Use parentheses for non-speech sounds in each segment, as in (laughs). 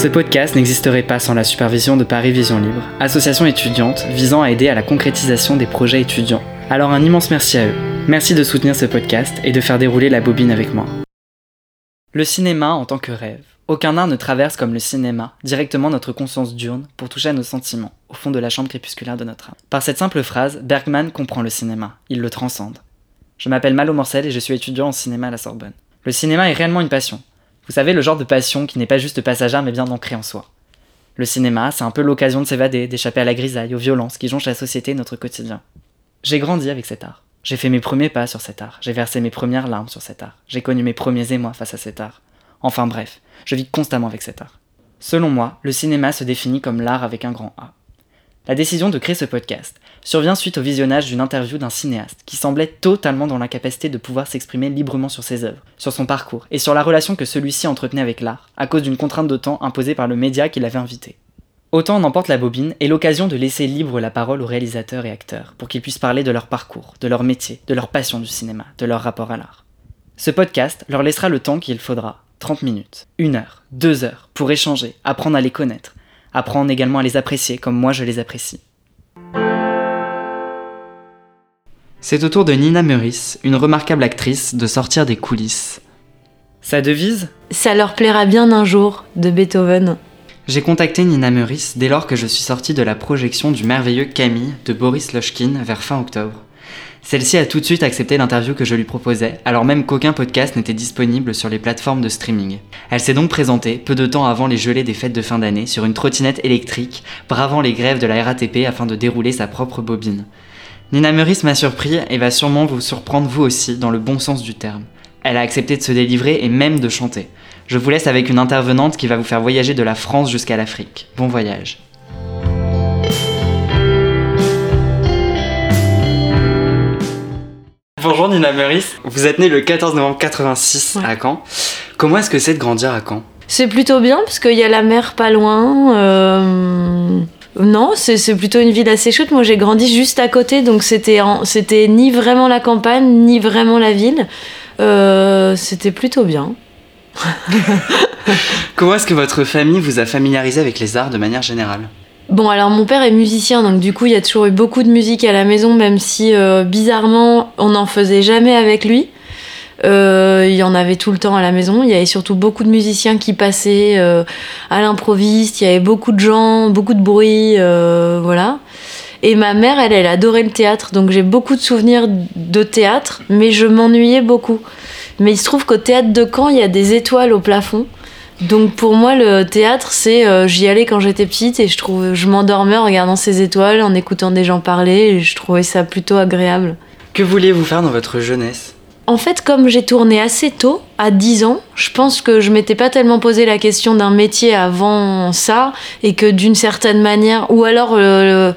Ce podcast n'existerait pas sans la supervision de Paris Vision Libre, association étudiante visant à aider à la concrétisation des projets étudiants. Alors un immense merci à eux. Merci de soutenir ce podcast et de faire dérouler la bobine avec moi. Le cinéma en tant que rêve. Aucun art ne traverse comme le cinéma directement notre conscience diurne pour toucher à nos sentiments, au fond de la chambre crépusculaire de notre âme. Par cette simple phrase, Bergman comprend le cinéma, il le transcende. Je m'appelle Malo Morcel et je suis étudiant en cinéma à la Sorbonne. Le cinéma est réellement une passion. Vous savez, le genre de passion qui n'est pas juste passagère mais bien ancrée en soi. Le cinéma, c'est un peu l'occasion de s'évader, d'échapper à la grisaille, aux violences qui jonchent la société notre quotidien. J'ai grandi avec cet art. J'ai fait mes premiers pas sur cet art. J'ai versé mes premières larmes sur cet art. J'ai connu mes premiers émois face à cet art. Enfin bref, je vis constamment avec cet art. Selon moi, le cinéma se définit comme l'art avec un grand A. La décision de créer ce podcast survient suite au visionnage d'une interview d'un cinéaste qui semblait totalement dans l'incapacité de pouvoir s'exprimer librement sur ses œuvres, sur son parcours et sur la relation que celui-ci entretenait avec l'art, à cause d'une contrainte de temps imposée par le média qui l'avait invité. Autant en emporte la bobine est l'occasion de laisser libre la parole aux réalisateurs et acteurs pour qu'ils puissent parler de leur parcours, de leur métier, de leur passion du cinéma, de leur rapport à l'art. Ce podcast leur laissera le temps qu'il faudra 30 minutes, 1 heure, 2 heures, pour échanger, apprendre à les connaître, apprendre également à les apprécier comme moi je les apprécie. C'est au tour de Nina Meurice, une remarquable actrice, de sortir des coulisses. Sa devise? Ça leur plaira bien un jour, de Beethoven. J'ai contacté Nina Meurice dès lors que je suis sorti de la projection du merveilleux Camille de Boris Lochkin vers fin octobre. Celle-ci a tout de suite accepté l'interview que je lui proposais, alors même qu'aucun podcast n'était disponible sur les plateformes de streaming. Elle s'est donc présentée, peu de temps avant les gelées des fêtes de fin d'année, sur une trottinette électrique, bravant les grèves de la RATP afin de dérouler sa propre bobine. Nina Meurice m'a surpris et va sûrement vous surprendre vous aussi, dans le bon sens du terme. Elle a accepté de se délivrer et même de chanter. Je vous laisse avec une intervenante qui va vous faire voyager de la France jusqu'à l'Afrique. Bon voyage. Bonjour Nina Meurice, vous êtes née le 14 novembre 86 à Caen. Comment est-ce que c'est de grandir à Caen? C'est plutôt bien parce qu'il y a la mer pas loin. euh, Non, c'est plutôt une ville assez chouette. Moi, j'ai grandi juste à côté, donc c'était ni vraiment la campagne, ni vraiment la ville. Euh, C'était plutôt bien. (laughs) Comment est-ce que votre famille vous a familiarisé avec les arts de manière générale? Bon, alors mon père est musicien, donc du coup, il y a toujours eu beaucoup de musique à la maison, même si euh, bizarrement, on n'en faisait jamais avec lui. Euh, il y en avait tout le temps à la maison. Il y avait surtout beaucoup de musiciens qui passaient euh, à l'improviste. Il y avait beaucoup de gens, beaucoup de bruit, euh, voilà. Et ma mère, elle, elle adorait le théâtre, donc j'ai beaucoup de souvenirs de théâtre, mais je m'ennuyais beaucoup. Mais il se trouve qu'au théâtre de Caen, il y a des étoiles au plafond. Donc pour moi, le théâtre, c'est j'y allais quand j'étais petite et je trouve, je m'endormais en regardant ces étoiles, en écoutant des gens parler, et je trouvais ça plutôt agréable. Que vouliez-vous faire dans votre jeunesse? En fait, comme j'ai tourné assez tôt, à 10 ans, je pense que je m'étais pas tellement posé la question d'un métier avant ça, et que d'une certaine manière, ou alors euh,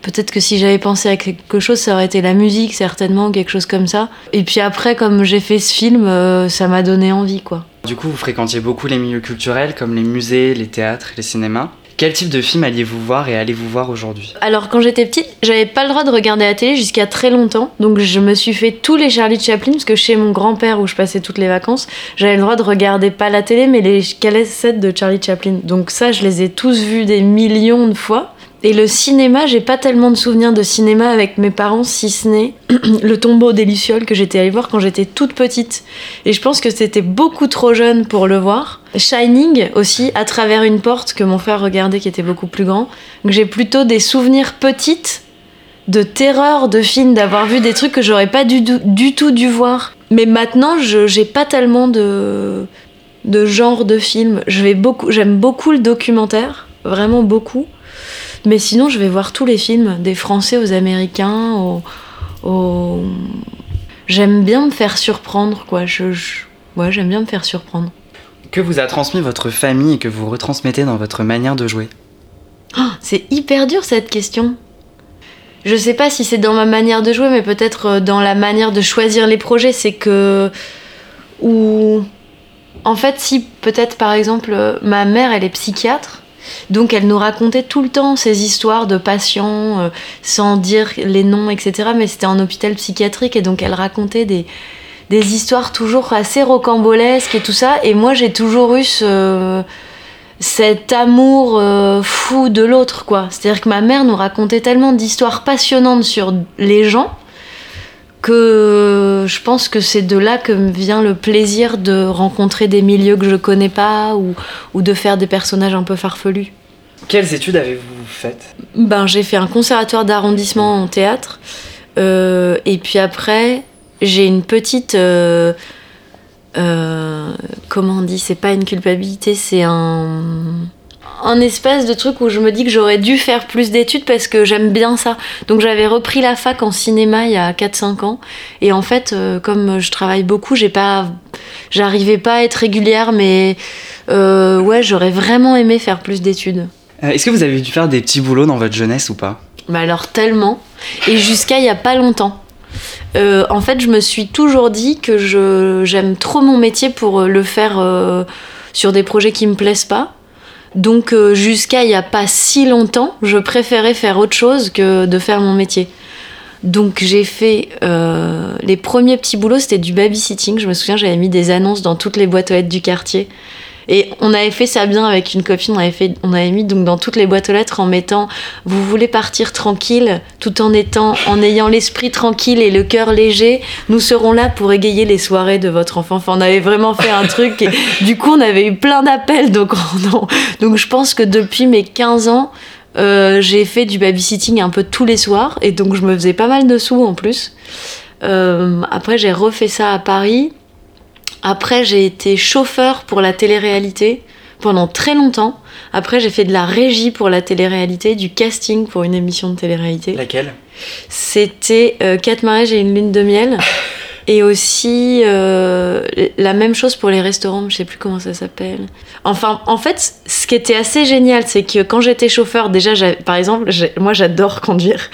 peut-être que si j'avais pensé à quelque chose, ça aurait été la musique, certainement, quelque chose comme ça. Et puis après, comme j'ai fait ce film, euh, ça m'a donné envie, quoi. Du coup, vous fréquentiez beaucoup les milieux culturels comme les musées, les théâtres, les cinémas. Quel type de film alliez-vous voir et allez-vous voir aujourd'hui Alors quand j'étais petite, j'avais pas le droit de regarder la télé jusqu'à très longtemps. Donc je me suis fait tous les Charlie Chaplin parce que chez mon grand-père où je passais toutes les vacances, j'avais le droit de regarder pas la télé mais les cassettes de Charlie Chaplin. Donc ça, je les ai tous vus des millions de fois. Et le cinéma, j'ai pas tellement de souvenirs de cinéma avec mes parents, si ce n'est (clears throat) le tombeau des Lucioles que j'étais allée voir quand j'étais toute petite. Et je pense que c'était beaucoup trop jeune pour le voir. Shining aussi, à travers une porte que mon frère regardait qui était beaucoup plus grand. Donc j'ai plutôt des souvenirs petites de terreur de films, d'avoir vu des trucs que j'aurais pas du, du tout dû voir. Mais maintenant, je j'ai pas tellement de de genre de film. Vais beaucoup, j'aime beaucoup le documentaire, vraiment beaucoup. Mais sinon, je vais voir tous les films, des Français aux Américains, aux, aux- J'aime bien me faire surprendre, quoi. Je, je- Ouais, j'aime bien me faire surprendre. Que vous a transmis votre famille et que vous retransmettez dans votre manière de jouer? C'est hyper dur cette question. Je sais pas si c'est dans ma manière de jouer, mais peut-être euh, dans la manière de choisir les projets. C'est que. Ou. En fait, si peut-être par exemple, euh, ma mère, elle est psychiatre. Donc elle nous racontait tout le temps ces histoires de patients euh, sans dire les noms, etc. Mais c'était en hôpital psychiatrique et donc elle racontait des, des histoires toujours assez rocambolesques et tout ça. Et moi j'ai toujours eu ce, cet amour euh, fou de l'autre, quoi. C'est-à-dire que ma mère nous racontait tellement d'histoires passionnantes sur les gens que je pense que c'est de là que me vient le plaisir de rencontrer des milieux que je connais pas ou, ou de faire des personnages un peu farfelus. Quelles études avez-vous faites? Ben, j'ai fait un conservatoire d'arrondissement en théâtre. Euh, et puis après, j'ai une petite. euh, euh, comment on dit C'est pas une culpabilité, c'est un. Un espèce de truc où je me dis que j'aurais dû faire plus d'études parce que j'aime bien ça. Donc j'avais repris la fac en cinéma il y a 4-5 ans. Et en fait, euh, comme je travaille beaucoup, j'ai pas. J'arrivais pas à être régulière, mais euh, ouais, j'aurais vraiment aimé faire plus d'études. Euh, Est-ce que vous avez dû faire des petits boulots dans votre jeunesse ou pas? Mais alors tellement. Et jusqu'à il y a pas longtemps. Euh, en fait, je me suis toujours dit que j'aime trop mon métier pour le faire euh, sur des projets qui me plaisent pas. Donc euh, jusqu'à il y a pas si longtemps, je préférais faire autre chose que de faire mon métier. Donc j'ai fait euh, les premiers petits boulots, c'était du babysitting. Je me souviens, j'avais mis des annonces dans toutes les boîtes aux lettres du quartier. Et on avait fait ça bien avec une copine, on avait, fait, on avait mis donc dans toutes les boîtes aux lettres en mettant Vous voulez partir tranquille, tout en, étant, en ayant l'esprit tranquille et le cœur léger, nous serons là pour égayer les soirées de votre enfant. Enfin, on avait vraiment fait un truc, et (laughs) du coup on avait eu plein d'appels, donc, donc je pense que depuis mes 15 ans, euh, j'ai fait du babysitting un peu tous les soirs, et donc je me faisais pas mal de sous en plus. Euh, après j'ai refait ça à Paris. Après, j'ai été chauffeur pour la télé-réalité pendant très longtemps. Après, j'ai fait de la régie pour la télé-réalité, du casting pour une émission de télé-réalité. Laquelle? C'était euh, Quatre mariages et une lune de miel. (laughs) Et aussi euh, la même chose pour les restaurants, je sais plus comment ça s'appelle. Enfin, en fait, ce qui était assez génial, c'est que quand j'étais chauffeur, déjà, par exemple, moi j'adore conduire.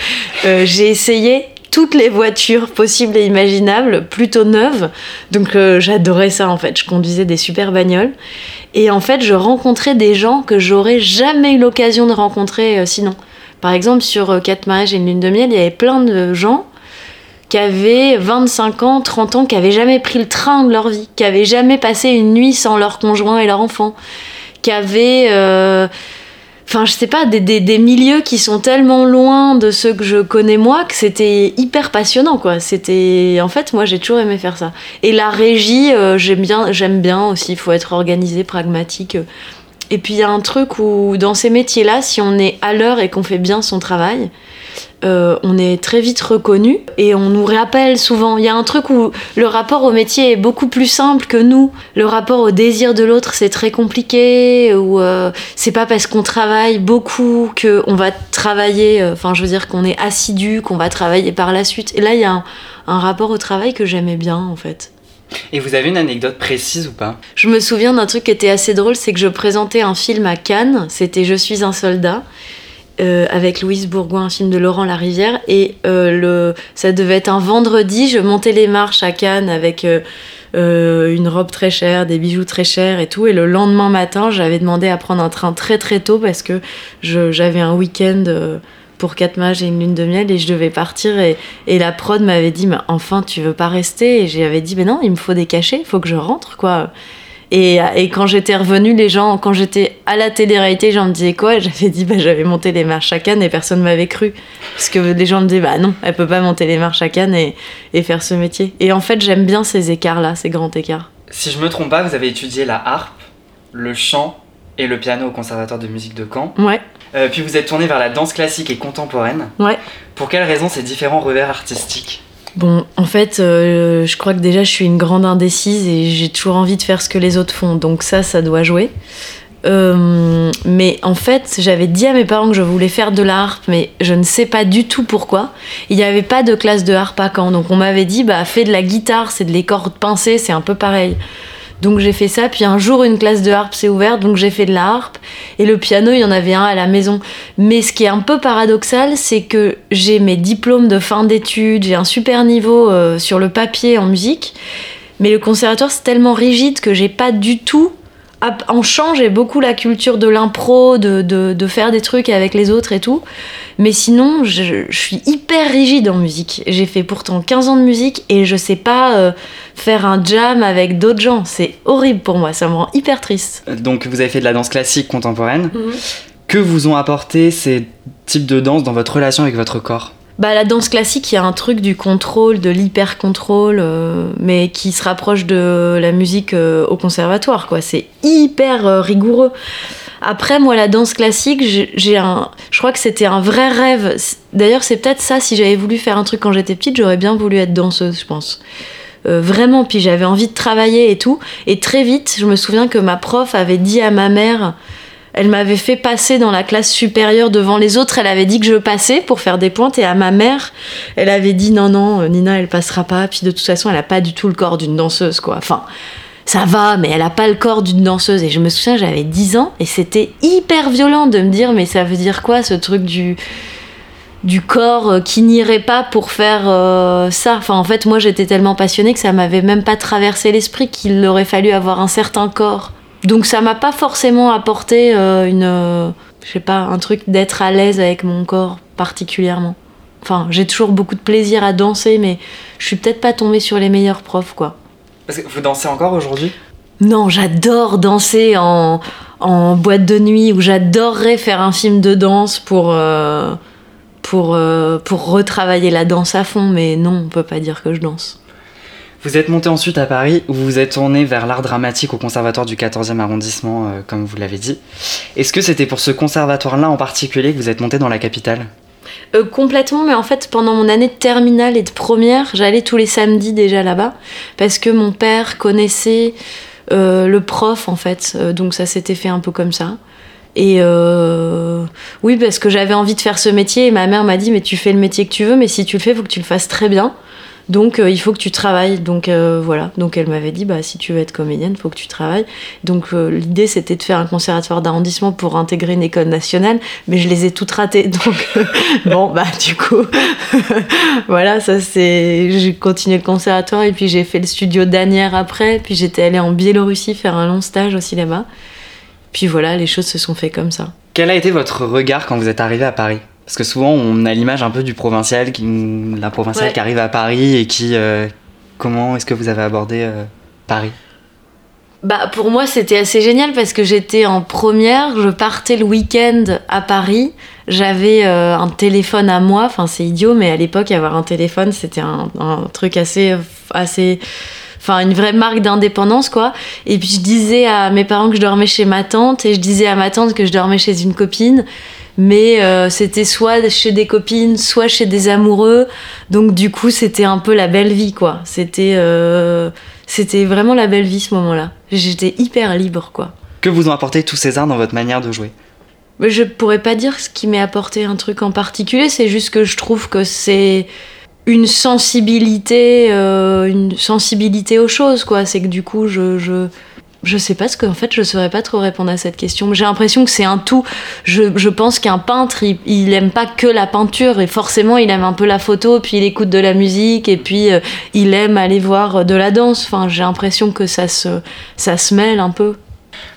Euh, j'ai essayé toutes les voitures possibles et imaginables, plutôt neuves. Donc euh, j'adorais ça en fait. Je conduisais des super bagnoles. Et en fait, je rencontrais des gens que j'aurais jamais eu l'occasion de rencontrer euh, sinon. Par exemple, sur euh, Quatre mariages et une lune de miel, il y avait plein de gens qui avaient 25 ans, 30 ans, qui avaient jamais pris le train de leur vie, qui avaient jamais passé une nuit sans leur conjoint et leur enfant, qui avaient, enfin je sais pas, des, des, des milieux qui sont tellement loin de ceux que je connais moi que c'était hyper passionnant quoi. C'était, en fait, moi j'ai toujours aimé faire ça. Et la régie, euh, j'aime bien, j'aime bien aussi. Il faut être organisé, pragmatique. Et puis il y a un truc où dans ces métiers-là, si on est à l'heure et qu'on fait bien son travail, euh, on est très vite reconnu et on nous rappelle souvent. Il y a un truc où le rapport au métier est beaucoup plus simple que nous. Le rapport au désir de l'autre, c'est très compliqué. Ou euh, c'est pas parce qu'on travaille beaucoup qu'on va travailler. euh, Enfin, je veux dire qu'on est assidu, qu'on va travailler par la suite. Et là, il y a un, un rapport au travail que j'aimais bien en fait. Et vous avez une anecdote précise ou pas Je me souviens d'un truc qui était assez drôle, c'est que je présentais un film à Cannes, c'était Je suis un soldat, euh, avec Louise Bourgoin, un film de Laurent Larivière, et euh, ça devait être un vendredi, je montais les marches à Cannes avec euh, une robe très chère, des bijoux très chers et tout, et le lendemain matin, j'avais demandé à prendre un train très très tôt parce que j'avais un week-end... pour quatre mages et une lune de miel et je devais partir et, et la prod m'avait dit mais enfin tu veux pas rester et j'avais dit mais non il me faut des cachets il faut que je rentre quoi. Et, et quand j'étais revenue les gens quand j'étais à la télé-réalité les gens me disaient quoi? J'avais dit bah j'avais monté les marches à Cannes et personne m'avait cru. Parce que les gens me disaient bah non elle peut pas monter les marches à Cannes et, et faire ce métier. Et en fait j'aime bien ces écarts là ces grands écarts. Si je me trompe pas, vous avez étudié la harpe, le chant et le piano au Conservatoire de musique de Caen. ouais Euh, puis vous êtes tourné vers la danse classique et contemporaine. ouais Pour quelles raisons ces différents revers artistiques? Bon, en fait, euh, je crois que déjà je suis une grande indécise et j'ai toujours envie de faire ce que les autres font, donc ça, ça doit jouer. Euh, mais en fait, j'avais dit à mes parents que je voulais faire de la harpe, mais je ne sais pas du tout pourquoi. Il n'y avait pas de classe de harpe à Caen, donc on m'avait dit, bah fais de la guitare, c'est de les cordes pincées, c'est un peu pareil. Donc j'ai fait ça, puis un jour une classe de harpe s'est ouverte, donc j'ai fait de la harpe. Et le piano, il y en avait un à la maison. Mais ce qui est un peu paradoxal, c'est que j'ai mes diplômes de fin d'études, j'ai un super niveau euh, sur le papier en musique, mais le conservatoire c'est tellement rigide que j'ai pas du tout en chant, j'ai beaucoup la culture de l'impro, de, de, faire des trucs avec les autres et tout. Mais sinon, je, suis hyper rigide en musique. J'ai fait pourtant 15 ans de musique et je sais pas euh, faire un jam avec d'autres gens. C'est horrible pour moi, ça me rend hyper triste. Donc vous avez fait de la danse classique contemporaine. Mhm. Que vous ont apporté ces types de danse dans votre relation avec votre corps? Bah, la danse classique, il y a un truc du contrôle, de l'hyper-contrôle, euh, mais qui se rapproche de la musique euh, au conservatoire, quoi. C'est hyper euh, rigoureux. Après, moi, la danse classique, j'ai un, je crois que c'était un vrai rêve. D'ailleurs, c'est peut-être ça. Si j'avais voulu faire un truc quand j'étais petite, j'aurais bien voulu être danseuse, je pense. vraiment, puis j'avais envie de travailler et tout. Et très vite, je me souviens que ma prof avait dit à ma mère elle m'avait fait passer dans la classe supérieure devant les autres. Elle avait dit que je passais pour faire des pointes. Et à ma mère, elle avait dit non, non, euh, Nina, elle passera pas. Puis de toute façon, elle a pas du tout le corps d'une danseuse, quoi. Enfin, ça va, mais elle a pas le corps d'une danseuse. Et je me souviens, j'avais 10 ans et c'était hyper violent de me dire, mais ça veut dire quoi ce truc du du corps euh, qui n'irait pas pour faire euh, ça? Enfin, en fait, moi, j'étais tellement passionnée que ça m'avait même pas traversé l'esprit qu'il aurait fallu avoir un certain corps donc ça m'a pas forcément apporté euh, une, euh, je sais pas, un truc d'être à l'aise avec mon corps particulièrement. Enfin, j'ai toujours beaucoup de plaisir à danser, mais je suis peut-être pas tombée sur les meilleurs profs, quoi. Parce que vous dansez encore aujourd'hui? Non, j'adore danser en, en, boîte de nuit, ou j'adorerais faire un film de danse pour, euh, pour, pour retravailler la danse à fond, mais non, on peut pas dire que je danse. Vous êtes monté ensuite à Paris où vous êtes tourné vers l'art dramatique au conservatoire du 14e arrondissement, euh, comme vous l'avez dit. Est-ce que c'était pour ce conservatoire-là en particulier que vous êtes monté dans la capitale? Euh, complètement, mais en fait, pendant mon année de terminale et de première, j'allais tous les samedis déjà là-bas parce que mon père connaissait euh, le prof en fait, donc ça s'était fait un peu comme ça. Et oui, parce que j'avais envie de faire ce métier et ma mère m'a dit Mais tu fais le métier que tu veux, mais si tu le fais, il faut que tu le fasses très bien. Donc euh, il faut que tu travailles. Donc euh, voilà. Donc elle m'avait dit bah si tu veux être comédienne, il faut que tu travailles. Donc euh, l'idée c'était de faire un conservatoire d'arrondissement pour intégrer une école nationale, mais je les ai toutes ratées. (laughs) Donc bon bah du coup (laughs) voilà ça c'est j'ai continué le conservatoire et puis j'ai fait le studio d'Anière après. Puis j'étais allée en Biélorussie faire un long stage aussi là-bas. Puis voilà les choses se sont fait comme ça. Quel a été votre regard quand vous êtes arrivé à Paris? Parce que souvent, on a l'image un peu du provincial, qui, la provinciale qui arrive à Paris et qui. Euh, comment est-ce que vous avez abordé euh, Paris? Bah, pour moi, c'était assez génial parce que j'étais en première, je partais le week-end à Paris, j'avais euh, un téléphone à moi, enfin c'est idiot, mais à l'époque, avoir un téléphone, c'était un, un, truc assez, assez, enfin une vraie marque d'indépendance, quoi. Et puis je disais à mes parents que je dormais chez ma tante et je disais à ma tante que je dormais chez une copine mais euh, c'était soit chez des copines, soit chez des amoureux. Donc du coup, c'était un peu la belle vie, quoi. C'était euh, c'était vraiment la belle vie ce moment-là. J'étais hyper libre, quoi. Que vous ont apporté tous ces arts dans votre manière de jouer? Mais Je pourrais pas dire ce qui m'est apporté un truc en particulier. C'est juste que je trouve que c'est une sensibilité, euh, une sensibilité aux choses, quoi. C'est que du coup, je, je je sais pas ce qu'en fait je saurais pas trop répondre à cette question. J'ai l'impression que c'est un tout. Je, pense qu'un peintre, il, il, aime pas que la peinture et forcément il aime un peu la photo, puis il écoute de la musique et puis euh, il aime aller voir de la danse. Enfin, j'ai l'impression que ça se, ça se mêle un peu.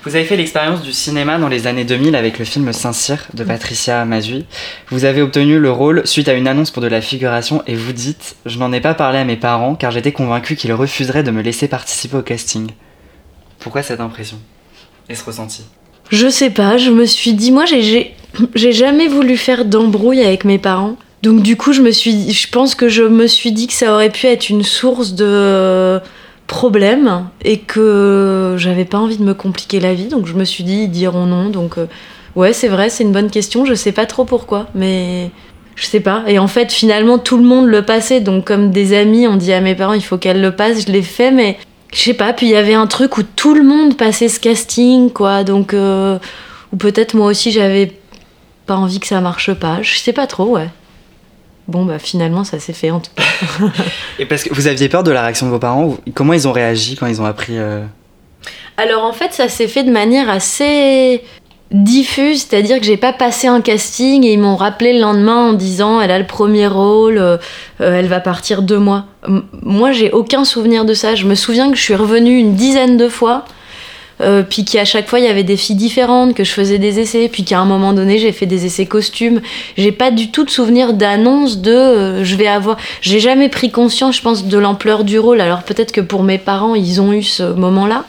Vous avez fait l'expérience du cinéma dans les années 2000 avec le film Saint-Cyr de Patricia Mazui. Vous avez obtenu le rôle suite à une annonce pour de la figuration et vous dites Je n'en ai pas parlé à mes parents car j'étais convaincu qu'ils refuseraient de me laisser participer au casting. Pourquoi cette impression et ce ressenti? Je sais pas, je me suis dit, moi j'ai jamais voulu faire d'embrouille avec mes parents. Donc du coup, je me suis, je pense que je me suis dit que ça aurait pu être une source de problèmes et que j'avais pas envie de me compliquer la vie. Donc je me suis dit, ils diront non. Donc euh, ouais, c'est vrai, c'est une bonne question. Je sais pas trop pourquoi, mais je sais pas. Et en fait, finalement, tout le monde le passait. Donc comme des amis, on dit à mes parents, il faut qu'elle le passe. Je l'ai fait, mais je sais pas, puis il y avait un truc où tout le monde passait ce casting, quoi. Donc, euh, ou peut-être moi aussi j'avais pas envie que ça marche pas. Je sais pas trop, ouais. Bon, bah finalement, ça s'est fait en tout cas. (laughs) Et parce que vous aviez peur de la réaction de vos parents Comment ils ont réagi quand ils ont appris euh? Alors en fait, ça s'est fait de manière assez diffuse, c'est-à-dire que j'ai pas passé un casting et ils m'ont rappelé le lendemain en disant elle a le premier rôle, euh, euh, elle va partir deux mois. moi j'ai aucun souvenir de ça. Je me souviens que je suis revenue une dizaine de fois euh, puis qu'à chaque fois il y avait des filles différentes, que je faisais des essais, puis qu'à un moment donné j'ai fait des essais costumes. J'ai pas du tout de souvenir d'annonce de je vais avoir. J'ai jamais pris conscience, je pense, de l'ampleur du rôle. Alors peut-être que pour mes parents ils ont eu ce moment-là.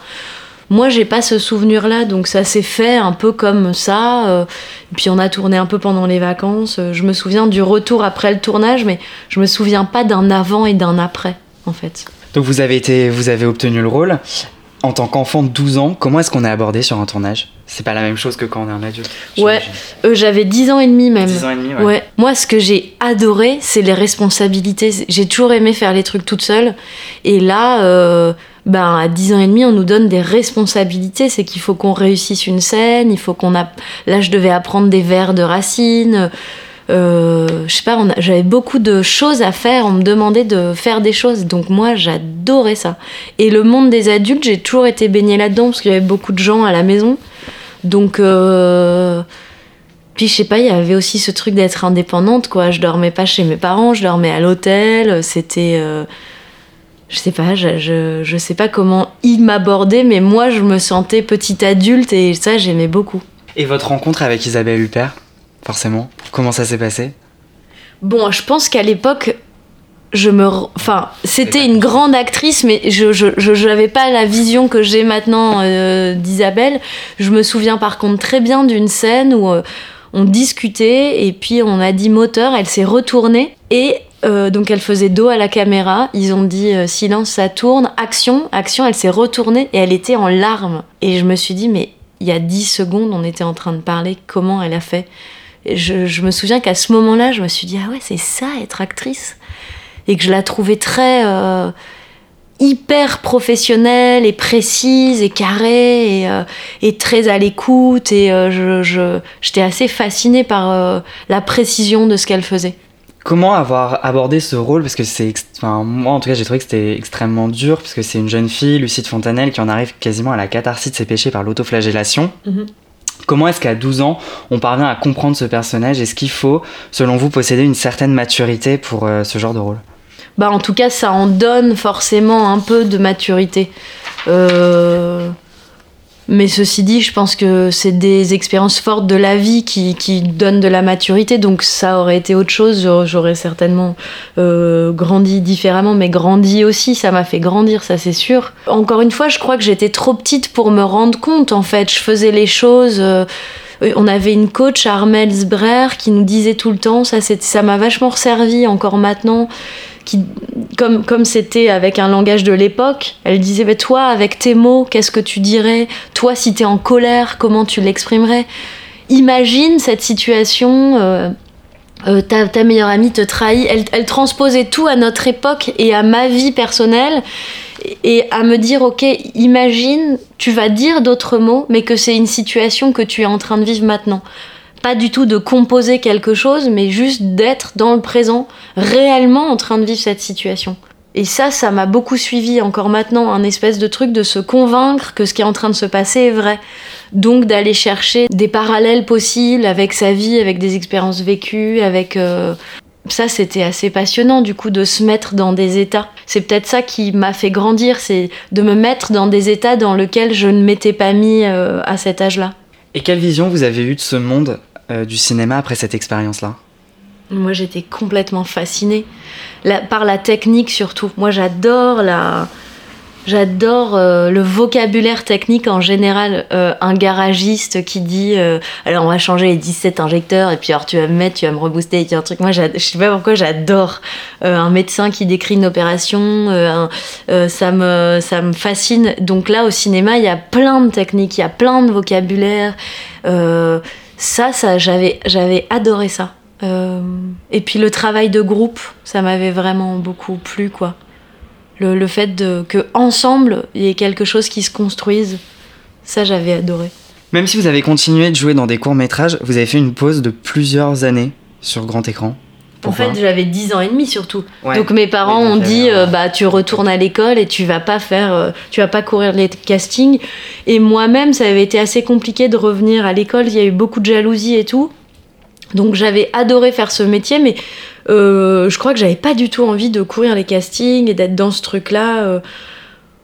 Moi, j'ai pas ce souvenir-là, donc ça s'est fait un peu comme ça. Euh, puis on a tourné un peu pendant les vacances. Je me souviens du retour après le tournage, mais je me souviens pas d'un avant et d'un après, en fait. Donc vous avez été, vous avez obtenu le rôle. En tant qu'enfant de 12 ans, comment est-ce qu'on est abordé sur un tournage? C'est pas la même chose que quand on est un adulte. Ouais, euh, j'avais 10 ans et demi même. 10 ans et demi, ouais. ouais. Moi, ce que j'ai adoré, c'est les responsabilités. J'ai toujours aimé faire les trucs toute seule. Et là, euh, ben, à 10 ans et demi, on nous donne des responsabilités. C'est qu'il faut qu'on réussisse une scène, il faut qu'on a. Là, je devais apprendre des vers de racines. Euh, je sais pas, j'avais beaucoup de choses à faire. On me demandait de faire des choses. Donc moi, j'adorais ça. Et le monde des adultes, j'ai toujours été baignée là-dedans parce qu'il y avait beaucoup de gens à la maison. Donc. Euh, puis je sais pas, il y avait aussi ce truc d'être indépendante, quoi. Je dormais pas chez mes parents, je dormais à l'hôtel. C'était. Euh, je sais pas, je, je, sais pas comment ils m'abordaient, mais moi je me sentais petite adulte et ça j'aimais beaucoup. Et votre rencontre avec Isabelle Huppert, forcément, comment ça s'est passé? Bon, je pense qu'à l'époque, je me. Enfin, c'était une grande actrice, mais je n'avais pas la vision que j'ai maintenant euh, d'Isabelle. Je me souviens par contre très bien d'une scène où. Euh, on discutait et puis on a dit moteur, elle s'est retournée et euh, donc elle faisait dos à la caméra. Ils ont dit euh, silence, ça tourne, action, action. Elle s'est retournée et elle était en larmes. Et je me suis dit mais il y a 10 secondes on était en train de parler. Comment elle a fait? Je, me souviens qu'à ce moment-là je me suis dit ah ouais c'est ça être actrice et que je la trouvais très euh, hyper professionnelle et précise et carrée et, très à l'écoute et je, j'étais assez fascinée par la précision de ce qu'elle faisait. Comment avoir abordé ce rôle? Parce que c'est. Enfin, moi, en tout cas, j'ai trouvé que c'était extrêmement dur, parce que c'est une jeune fille, Lucide Fontanelle, qui en arrive quasiment à la catharsis de ses péchés par l'autoflagellation. Mhm. Comment est-ce qu'à 12 ans, on parvient à comprendre ce personnage? Est-ce qu'il faut, selon vous, posséder une certaine maturité pour euh, ce genre de rôle? Bah, en tout cas, ça en donne forcément un peu de maturité. Euh mais ceci dit, je pense que c'est des expériences fortes de la vie qui, qui, donnent de la maturité. Donc ça aurait été autre chose. J'aurais certainement euh, grandi différemment, mais grandi aussi. Ça m'a fait grandir, ça c'est sûr. Encore une fois, je crois que j'étais trop petite pour me rendre compte. En fait, je faisais les choses. Euh, on avait une coach, Armel Zbrer, qui nous disait tout le temps, ça ça m'a vachement resservi encore maintenant, comme c'était avec un langage de l'époque, elle disait mais toi avec tes mots, qu'est-ce que tu dirais? Toi si tu es en colère, comment tu l'exprimerais? Imagine cette situation. Euh, euh, ta, meilleure amie te trahit. Elle, elle, transposait tout à notre époque et à ma vie personnelle et à me dire ok imagine tu vas dire d'autres mots mais que c'est une situation que tu es en train de vivre maintenant pas du tout de composer quelque chose, mais juste d'être dans le présent, réellement en train de vivre cette situation. Et ça, ça m'a beaucoup suivi encore maintenant, un espèce de truc de se convaincre que ce qui est en train de se passer est vrai. Donc d'aller chercher des parallèles possibles avec sa vie, avec des expériences vécues, avec... Euh, ça, c'était assez passionnant, du coup, de se mettre dans des états. C'est peut-être ça qui m'a fait grandir, c'est de me mettre dans des états dans lesquels je ne m'étais pas mis euh, à cet âge-là. Et quelle vision vous avez eue de ce monde euh, du cinéma après cette expérience-là Moi, j'étais complètement fascinée par la technique surtout. Moi, j'adore la, J'adore euh, le vocabulaire technique en général. Euh, un garagiste qui dit Alors, on va changer les 17 injecteurs, et puis alors tu vas me mettre, tu vas me rebooster, et un truc. Moi, je sais pas pourquoi j'adore. un médecin qui décrit une opération, ça, me, ça me fascine. Donc là, au cinéma, il y a plein de techniques, il y a plein de vocabulaire ça, j'avais adoré ça. Euh, et puis le travail de groupe, ça m'avait vraiment beaucoup plu, quoi. Le, le fait de, que ensemble, il y ait quelque chose qui se construise, ça, j'avais adoré. Même si vous avez continué de jouer dans des courts métrages, vous avez fait une pause de plusieurs années sur grand écran en fait, j'avais 10 ans et demi surtout. Donc mes parents ont dit euh, bah tu retournes à l'école et tu vas pas faire euh, tu vas pas courir les castings et moi-même ça avait été assez compliqué de revenir à l'école, il y a eu beaucoup de jalousie et tout. Donc j'avais adoré faire ce métier mais euh, je crois que j'avais pas du tout envie de courir les castings et d'être dans ce truc-là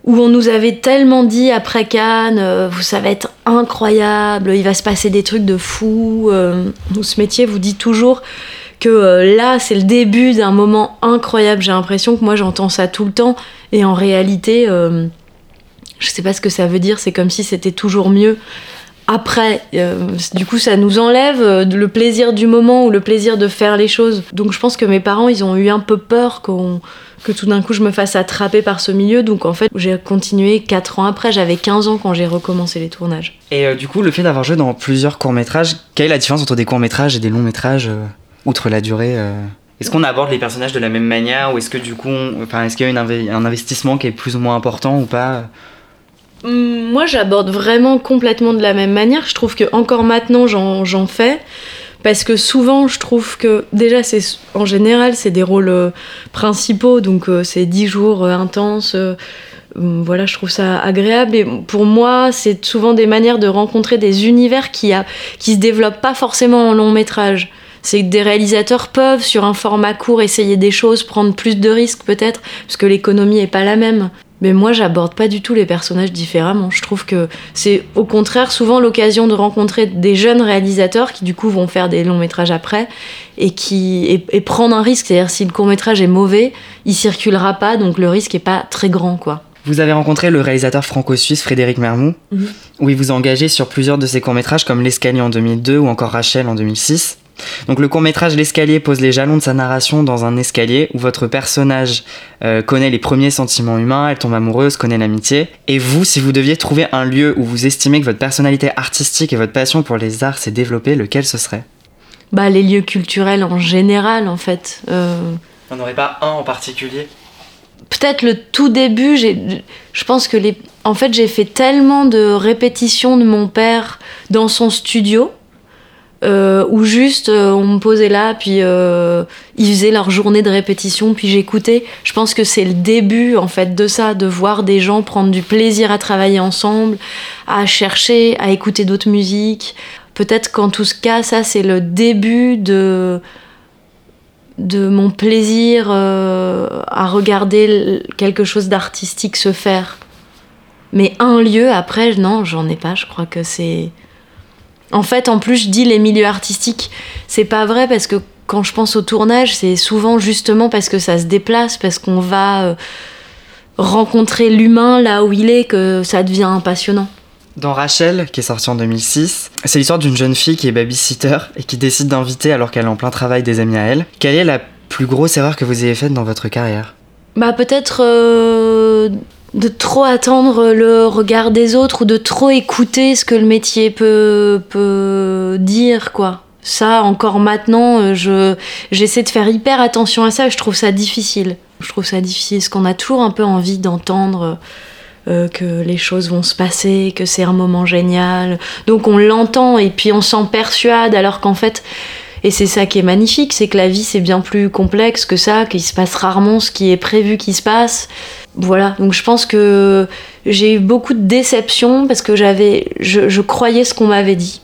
où on nous avait tellement dit après Cannes, vous ça va être incroyable, il va se passer des trucs de fou. Ce métier vous dit toujours que euh, là c'est le début d'un moment incroyable. J'ai l'impression que moi j'entends ça tout le temps et en réalité, je sais pas ce que ça veut dire. C'est comme si c'était toujours mieux après, du coup, ça nous enlève le plaisir du moment ou le plaisir de faire les choses. Donc, je pense que mes parents, ils ont eu un peu peur que tout d'un coup je me fasse attraper par ce milieu. Donc en fait, j'ai continué 4 ans après. J'avais 15 ans quand j'ai recommencé les tournages. Et euh, du coup, le fait d'avoir joué dans plusieurs courts-métrages, quelle est la différence entre des courts-métrages et des longs-métrages, euh, outre la durée euh Est-ce qu'on aborde les personnages de la même manière ou est-ce que du coup, enfin, est-ce qu'il y a un investissement qui est plus ou moins important ou pas? Hum, moi, j'aborde vraiment complètement de la même manière. Je trouve que encore maintenant, j'en fais parce que souvent je trouve que déjà c'est en général c'est des rôles euh, principaux donc euh, c'est dix jours euh, intenses hum, voilà je trouve ça agréable. Et pour moi c'est souvent des manières de rencontrer des univers qui a qui se développent pas forcément en long métrage c'est que des réalisateurs peuvent sur un format court essayer des choses prendre plus de risques peut-être parce que l'économie est pas la même mais moi, j'aborde pas du tout les personnages différemment. Je trouve que c'est au contraire souvent l'occasion de rencontrer des jeunes réalisateurs qui du coup vont faire des longs métrages après et qui et, prendre un risque. C'est-à-dire si le court métrage est mauvais, il circulera pas, donc le risque est pas très grand, quoi. Vous avez rencontré le réalisateur franco-suisse Frédéric Mermou, mhm. où il vous a engagé sur plusieurs de ses courts-métrages comme L'Escalier en 2002 ou encore Rachel en 2006. Donc le court-métrage L'escalier pose les jalons de sa narration dans un escalier où votre personnage euh, connaît les premiers sentiments humains, elle tombe amoureuse, connaît l'amitié. Et vous, si vous deviez trouver un lieu où vous estimez que votre personnalité artistique et votre passion pour les arts s'est développée, lequel ce serait? Bah les lieux culturels en général en fait. Euh... On n'aurait pas un en particulier? Peut-être le tout début, je pense que les... En fait j'ai fait tellement de répétitions de mon père dans son studio euh, ou juste euh, on me posait là, puis euh, ils faisaient leur journée de répétition, puis j'écoutais. Je pense que c'est le début en fait de ça, de voir des gens prendre du plaisir à travailler ensemble, à chercher, à écouter d'autres musiques. Peut-être qu'en tout cas, ça c'est le début de de mon plaisir à regarder quelque chose d'artistique se faire. Mais un lieu après, non, j'en ai pas. Je crois que c'est en fait, en plus, je dis les milieux artistiques. C'est pas vrai parce que quand je pense au tournage, c'est souvent justement parce que ça se déplace, parce qu'on va euh, rencontrer l'humain là où il est que ça devient passionnant. Dans Rachel, qui est sorti en 2006, c'est l'histoire d'une jeune fille qui est babysitter et qui décide d'inviter alors qu'elle est en plein travail des amis à elle. Quelle est la plus grosse erreur que vous ayez faite dans votre carrière? Bah peut-être euh, de trop attendre le regard des autres ou de trop écouter ce que le métier peut, peut dire, quoi. Ça, encore maintenant, euh, je, j'essaie de faire hyper attention à ça. Je trouve ça difficile. Je trouve ça difficile parce qu'on a toujours un peu envie d'entendre euh, que les choses vont se passer, que c'est un moment génial. Donc on l'entend et puis on s'en persuade alors qu'en fait, et c'est ça qui est magnifique, c'est que la vie c'est bien plus complexe que ça, qu'il se passe rarement ce qui est prévu qui se passe voilà, donc je pense que j'ai eu beaucoup de déceptions parce que j'avais, je, croyais ce qu'on m'avait dit.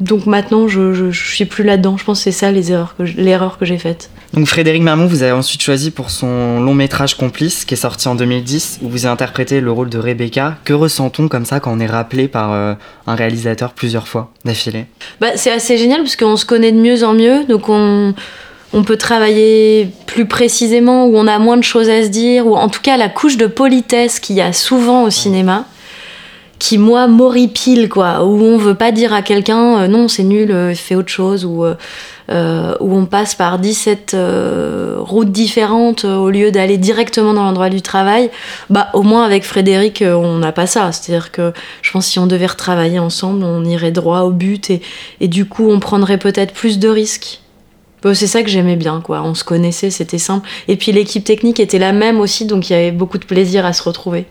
Donc maintenant, je, je, suis plus là-dedans. Je pense que c'est ça les erreurs que l'erreur que j'ai faite. Donc Frédéric Marmont, vous avez ensuite choisi pour son long métrage Complice, qui est sorti en 2010, où vous avez interprété le rôle de Rebecca. Que ressent-on comme ça quand on est rappelé par euh, un réalisateur plusieurs fois d'affilée? Bah, C'est assez génial parce qu'on se connaît de mieux en mieux, donc on on peut travailler plus précisément, où on a moins de choses à se dire, ou en tout cas la couche de politesse qu'il y a souvent au cinéma, qui moi m'horripile, quoi, où on veut pas dire à quelqu'un euh, non, c'est nul, euh, fais autre chose, ou euh, où on passe par 17 routes différentes au lieu d'aller directement dans l'endroit du travail, bah au moins avec Frédéric, on n'a pas ça. C'est-à-dire que je pense que si on devait retravailler ensemble, on irait droit au but et, et du coup on prendrait peut-être plus de risques. C'est ça que j'aimais bien, quoi. On se connaissait, c'était simple. Et puis l'équipe technique était la même aussi, donc il y avait beaucoup de plaisir à se retrouver.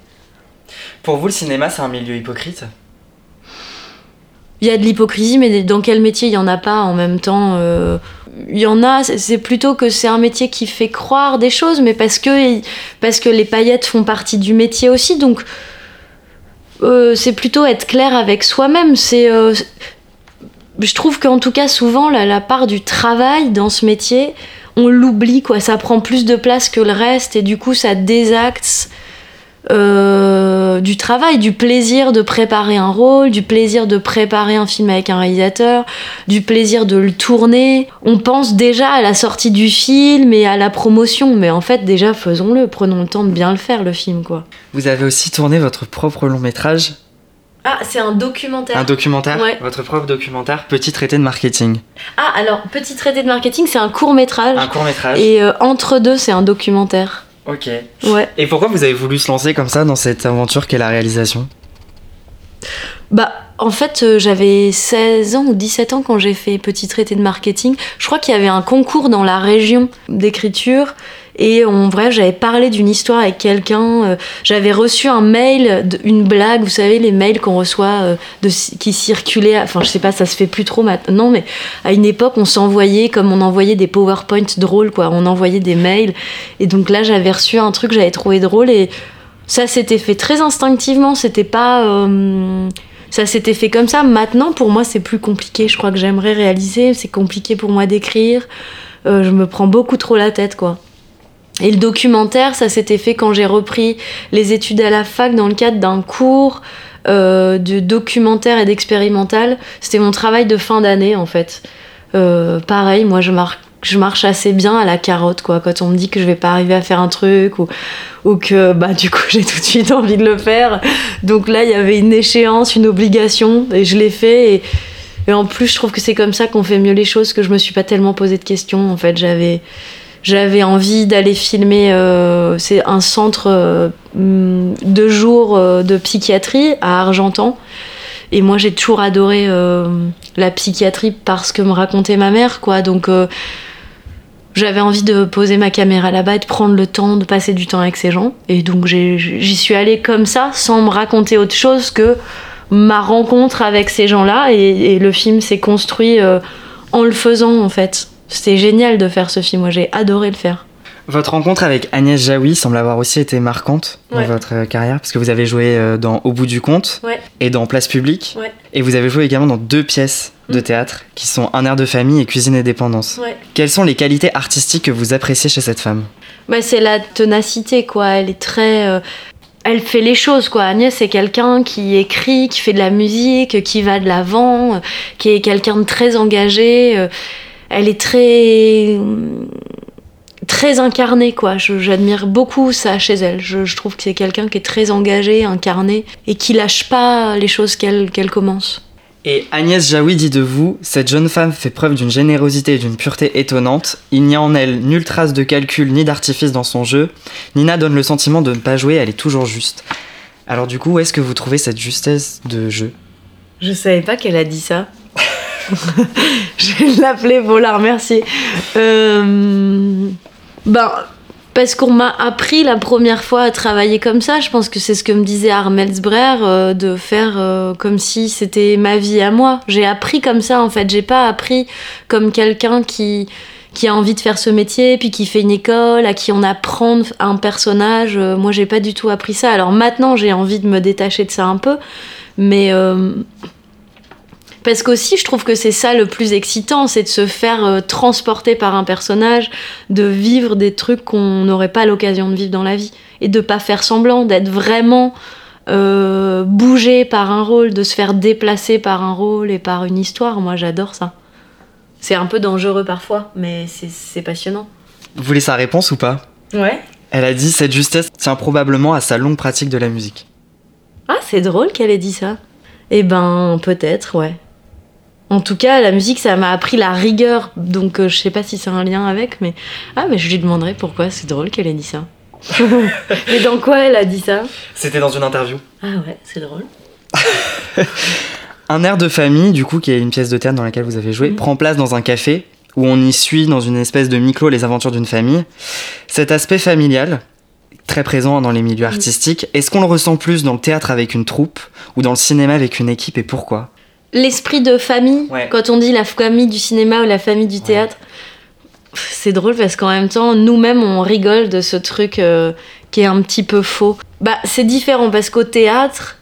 Pour vous, le cinéma, c'est un milieu hypocrite? Il y a de l'hypocrisie, mais dans quel métier? Il n'y en a pas en même temps euh, Il y en a, c'est plutôt que c'est un métier qui fait croire des choses, mais parce que, parce que les paillettes font partie du métier aussi, donc euh, c'est plutôt être clair avec soi-même. C'est euh, je trouve qu'en tout cas, souvent, la, part du travail dans ce métier, on l'oublie, quoi. Ça prend plus de place que le reste et du coup, ça désaxe euh, du travail, du plaisir de préparer un rôle, du plaisir de préparer un film avec un réalisateur, du plaisir de le tourner. On pense déjà à la sortie du film et à la promotion, mais en fait déjà faisons-le, prenons le temps de bien le faire le film quoi. Vous avez aussi tourné votre propre long métrage ah, c'est un documentaire. Un documentaire Ouais. Votre propre documentaire, Petit traité de marketing. Ah, alors, Petit traité de marketing, c'est un court métrage. Un court métrage. Et euh, entre deux, c'est un documentaire. Ok. Ouais. Et pourquoi vous avez voulu se lancer comme ça dans cette aventure qu'est la réalisation? Bah, en fait, euh, j'avais 16 ans ou 17 ans quand j'ai fait Petit traité de marketing. Je crois qu'il y avait un concours dans la région d'écriture. Et en vrai, j'avais parlé d'une histoire avec quelqu'un. euh, j'avais reçu un mail, une blague, vous savez, les mails qu'on reçoit euh, qui circulaient. Enfin, je sais pas, ça se fait plus trop maintenant, mais à une époque, on s'envoyait comme on envoyait des PowerPoints drôles, quoi. On envoyait des mails. Et donc là, j'avais reçu un truc j'avais trouvé drôle et ça s'était fait très instinctivement. C'était pas. euh, ça s'était fait comme ça. Maintenant, pour moi, c'est plus compliqué. Je crois que j'aimerais réaliser. C'est compliqué pour moi d'écrire. Je me prends beaucoup trop la tête, quoi. Et le documentaire, ça s'était fait quand j'ai repris les études à la fac dans le cadre d'un cours euh, de documentaire et d'expérimental. C'était mon travail de fin d'année, en fait. Euh, pareil, moi, je marche, assez bien à la carotte, quoi. Quand on me dit que je vais pas arriver à faire un truc ou, que, bah, du coup, (laughs) j'ai tout de suite envie de le faire. Donc là, il y avait une échéance, une obligation, et je l'ai fait. Et, et en plus, je trouve que c'est comme ça qu'on fait mieux les choses, que je me suis pas tellement posé de questions. En fait, j'avais j'avais envie d'aller filmer. euh, c'est un centre euh, de jour euh, de psychiatrie à Argentan. Et moi, j'ai toujours adoré euh, la psychiatrie parce que me racontait ma mère, quoi. Donc, j'avais envie de poser ma caméra là-bas et de prendre le temps de passer du temps avec ces gens. Et donc, j'y suis allée comme ça, sans me raconter autre chose que ma rencontre avec ces gens-là. Et, le film s'est construit en le faisant, en fait. C'était génial de faire ce film. Moi, j'ai adoré le faire. Votre rencontre avec Agnès Jaoui semble avoir aussi été marquante dans Ouais. votre euh, carrière, parce que vous avez joué euh, dans Au bout du compte Ouais. et dans Place publique. Ouais. Et vous avez joué également dans deux pièces de Mm. théâtre qui sont Un air de famille et Cuisine et dépendance. Quelles sont les qualités artistiques que vous appréciez chez cette femme? Bah, c'est la ténacité, quoi. Elle est très. euh, Elle fait les choses, quoi. Agnès, c'est quelqu'un qui écrit, qui fait de la musique, qui va de l'avant, qui est quelqu'un de très engagé. euh, Elle est très. très incarnée, quoi. Je- J'admire beaucoup ça chez elle. Je, je trouve que c'est quelqu'un qui est très engagé, incarné, et qui lâche pas les choses qu'elle qu'elle commence. Et Agnès Jaoui dit de vous Cette jeune femme fait preuve d'une générosité et d'une pureté étonnante. Il n'y a en elle nulle trace de calcul ni d'artifice dans son jeu. Nina donne le sentiment de ne pas jouer, elle est toujours juste. Alors, du coup, où est-ce que vous trouvez cette justesse de jeu? Je savais pas qu'elle a dit ça. (laughs) je vais l'appeler pour la remercier. Euh, Ben, parce qu'on m'a appris la première fois à travailler comme ça. Je pense que c'est ce que me disait Armel Sbrer, euh, de faire euh, comme si c'était ma vie à moi. J'ai appris comme ça, en fait. J'ai pas appris comme quelqu'un qui qui a envie de faire ce métier, puis qui fait une école, à qui on apprend un personnage. Euh, moi, j'ai pas du tout appris ça. Alors maintenant, j'ai envie de me détacher de ça un peu, mais euh, parce qu'aussi, je trouve que c'est ça le plus excitant, c'est de se faire euh, transporter par un personnage, de vivre des trucs qu'on n'aurait pas l'occasion de vivre dans la vie, et de pas faire semblant, d'être vraiment euh, bougé par un rôle, de se faire déplacer par un rôle et par une histoire. Moi, j'adore ça. C'est un peu dangereux parfois, mais c'est- passionnant. Vous voulez sa réponse ou pas? Ouais. Elle a dit Cette justesse tient probablement à sa longue pratique de la musique. Ah, c'est drôle qu'elle ait dit ça. Eh ben, peut-être, ouais. En tout cas, la musique, ça m'a appris la rigueur, donc euh, je sais pas si c'est un lien avec, mais ah, mais je lui demanderai pourquoi. C'est drôle qu'elle ait dit ça. (laughs) mais dans quoi elle a dit ça? C'était dans une interview. Ah ouais, c'est drôle. (laughs) Un air de famille, du coup, qui est une pièce de théâtre dans laquelle vous avez joué, Mhm. prend place dans un café où on y suit dans une espèce de micro les aventures d'une famille. Cet aspect familial, très présent dans les milieux Mhm. artistiques, est-ce qu'on le ressent plus dans le théâtre avec une troupe ou dans le cinéma avec une équipe et pourquoi? L'esprit de famille, Ouais. quand on dit la famille du cinéma ou la famille du théâtre, c'est drôle parce qu'en même temps, nous-mêmes, on rigole de ce truc euh, qui est un petit peu faux. Bah, c'est différent parce qu'au théâtre,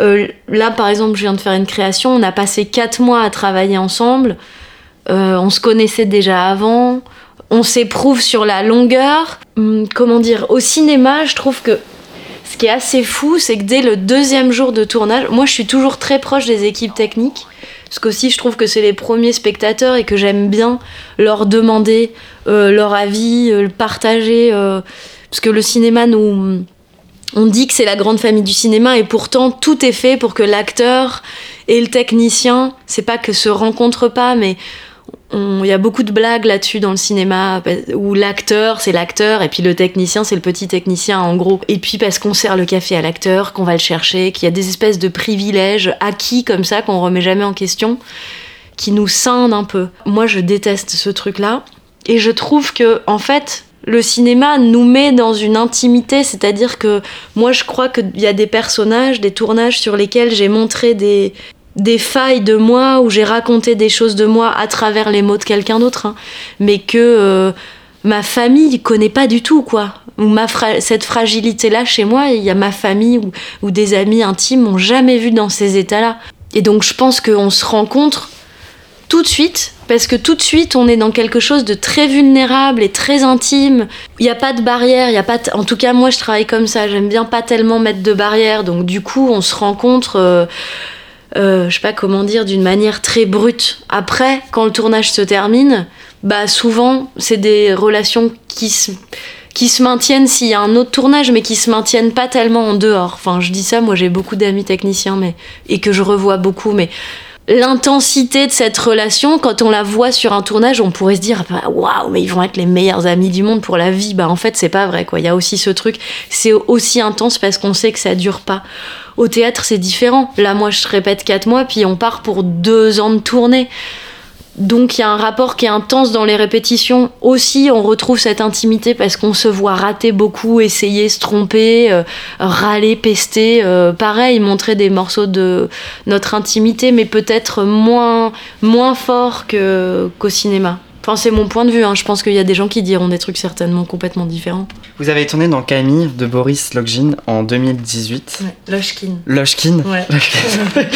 euh, là, par exemple, je viens de faire une création, on a passé quatre mois à travailler ensemble, euh, on se connaissait déjà avant, on s'éprouve sur la longueur. Hum, comment dire Au cinéma, je trouve que ce qui est assez fou, c'est que dès le deuxième jour de tournage, moi je suis toujours très proche des équipes techniques. Parce qu'aussi, je trouve que c'est les premiers spectateurs et que j'aime bien leur demander euh, leur avis, euh, le partager. euh, parce que le cinéma nous. On dit que c'est la grande famille du cinéma et pourtant tout est fait pour que l'acteur et le technicien, c'est pas que se rencontrent pas, mais il y a beaucoup de blagues là-dessus dans le cinéma où l'acteur c'est l'acteur et puis le technicien c'est le petit technicien en gros. Et puis parce qu'on sert le café à l'acteur, qu'on va le chercher, qu'il y a des espèces de privilèges acquis comme ça qu'on remet jamais en question, qui nous scindent un peu. Moi je déteste ce truc-là et je trouve que en fait le cinéma nous met dans une intimité, c'est-à-dire que moi je crois qu'il y a des personnages, des tournages sur lesquels j'ai montré des, des failles de moi, où j'ai raconté des choses de moi à travers les mots de quelqu'un d'autre, hein, mais que euh, ma famille connaît pas du tout, quoi. Ou ma cette fragilité-là chez moi, il y a ma famille ou, des amis intimes m'ont jamais vu dans ces états-là. Et donc je pense qu'on se rencontre tout de suite, parce que tout de suite on est dans quelque chose de très vulnérable et très intime. Il n'y a pas de barrière, il y a pas. En tout cas moi je travaille comme ça, j'aime bien pas tellement mettre de barrière, donc du coup on se rencontre. euh, euh, je sais pas comment dire, d'une manière très brute. Après, quand le tournage se termine, bah souvent c'est des relations qui se qui se maintiennent s'il y a un autre tournage, mais qui se maintiennent pas tellement en dehors. Enfin, je dis ça, moi j'ai beaucoup d'amis techniciens, mais et que je revois beaucoup, mais l'intensité de cette relation, quand on la voit sur un tournage, on pourrait se dire bah, waouh, mais ils vont être les meilleurs amis du monde pour la vie. Bah en fait, c'est pas vrai quoi. Il y a aussi ce truc, c'est aussi intense parce qu'on sait que ça dure pas. Au théâtre, c'est différent. Là, moi, je répète quatre mois, puis on part pour deux ans de tournée. Donc il y a un rapport qui est intense dans les répétitions. Aussi, on retrouve cette intimité parce qu'on se voit rater beaucoup, essayer, se tromper, euh, râler, pester. euh, pareil, montrer des morceaux de notre intimité, mais peut-être moins, moins fort qu'au cinéma. Enfin, c'est mon point de vue. hein. Je pense qu'il y a des gens qui diront des trucs certainement complètement différents. Vous avez tourné dans Camille de Boris Login en 2018. Lochkin. Lochkin Ouais. (laughs)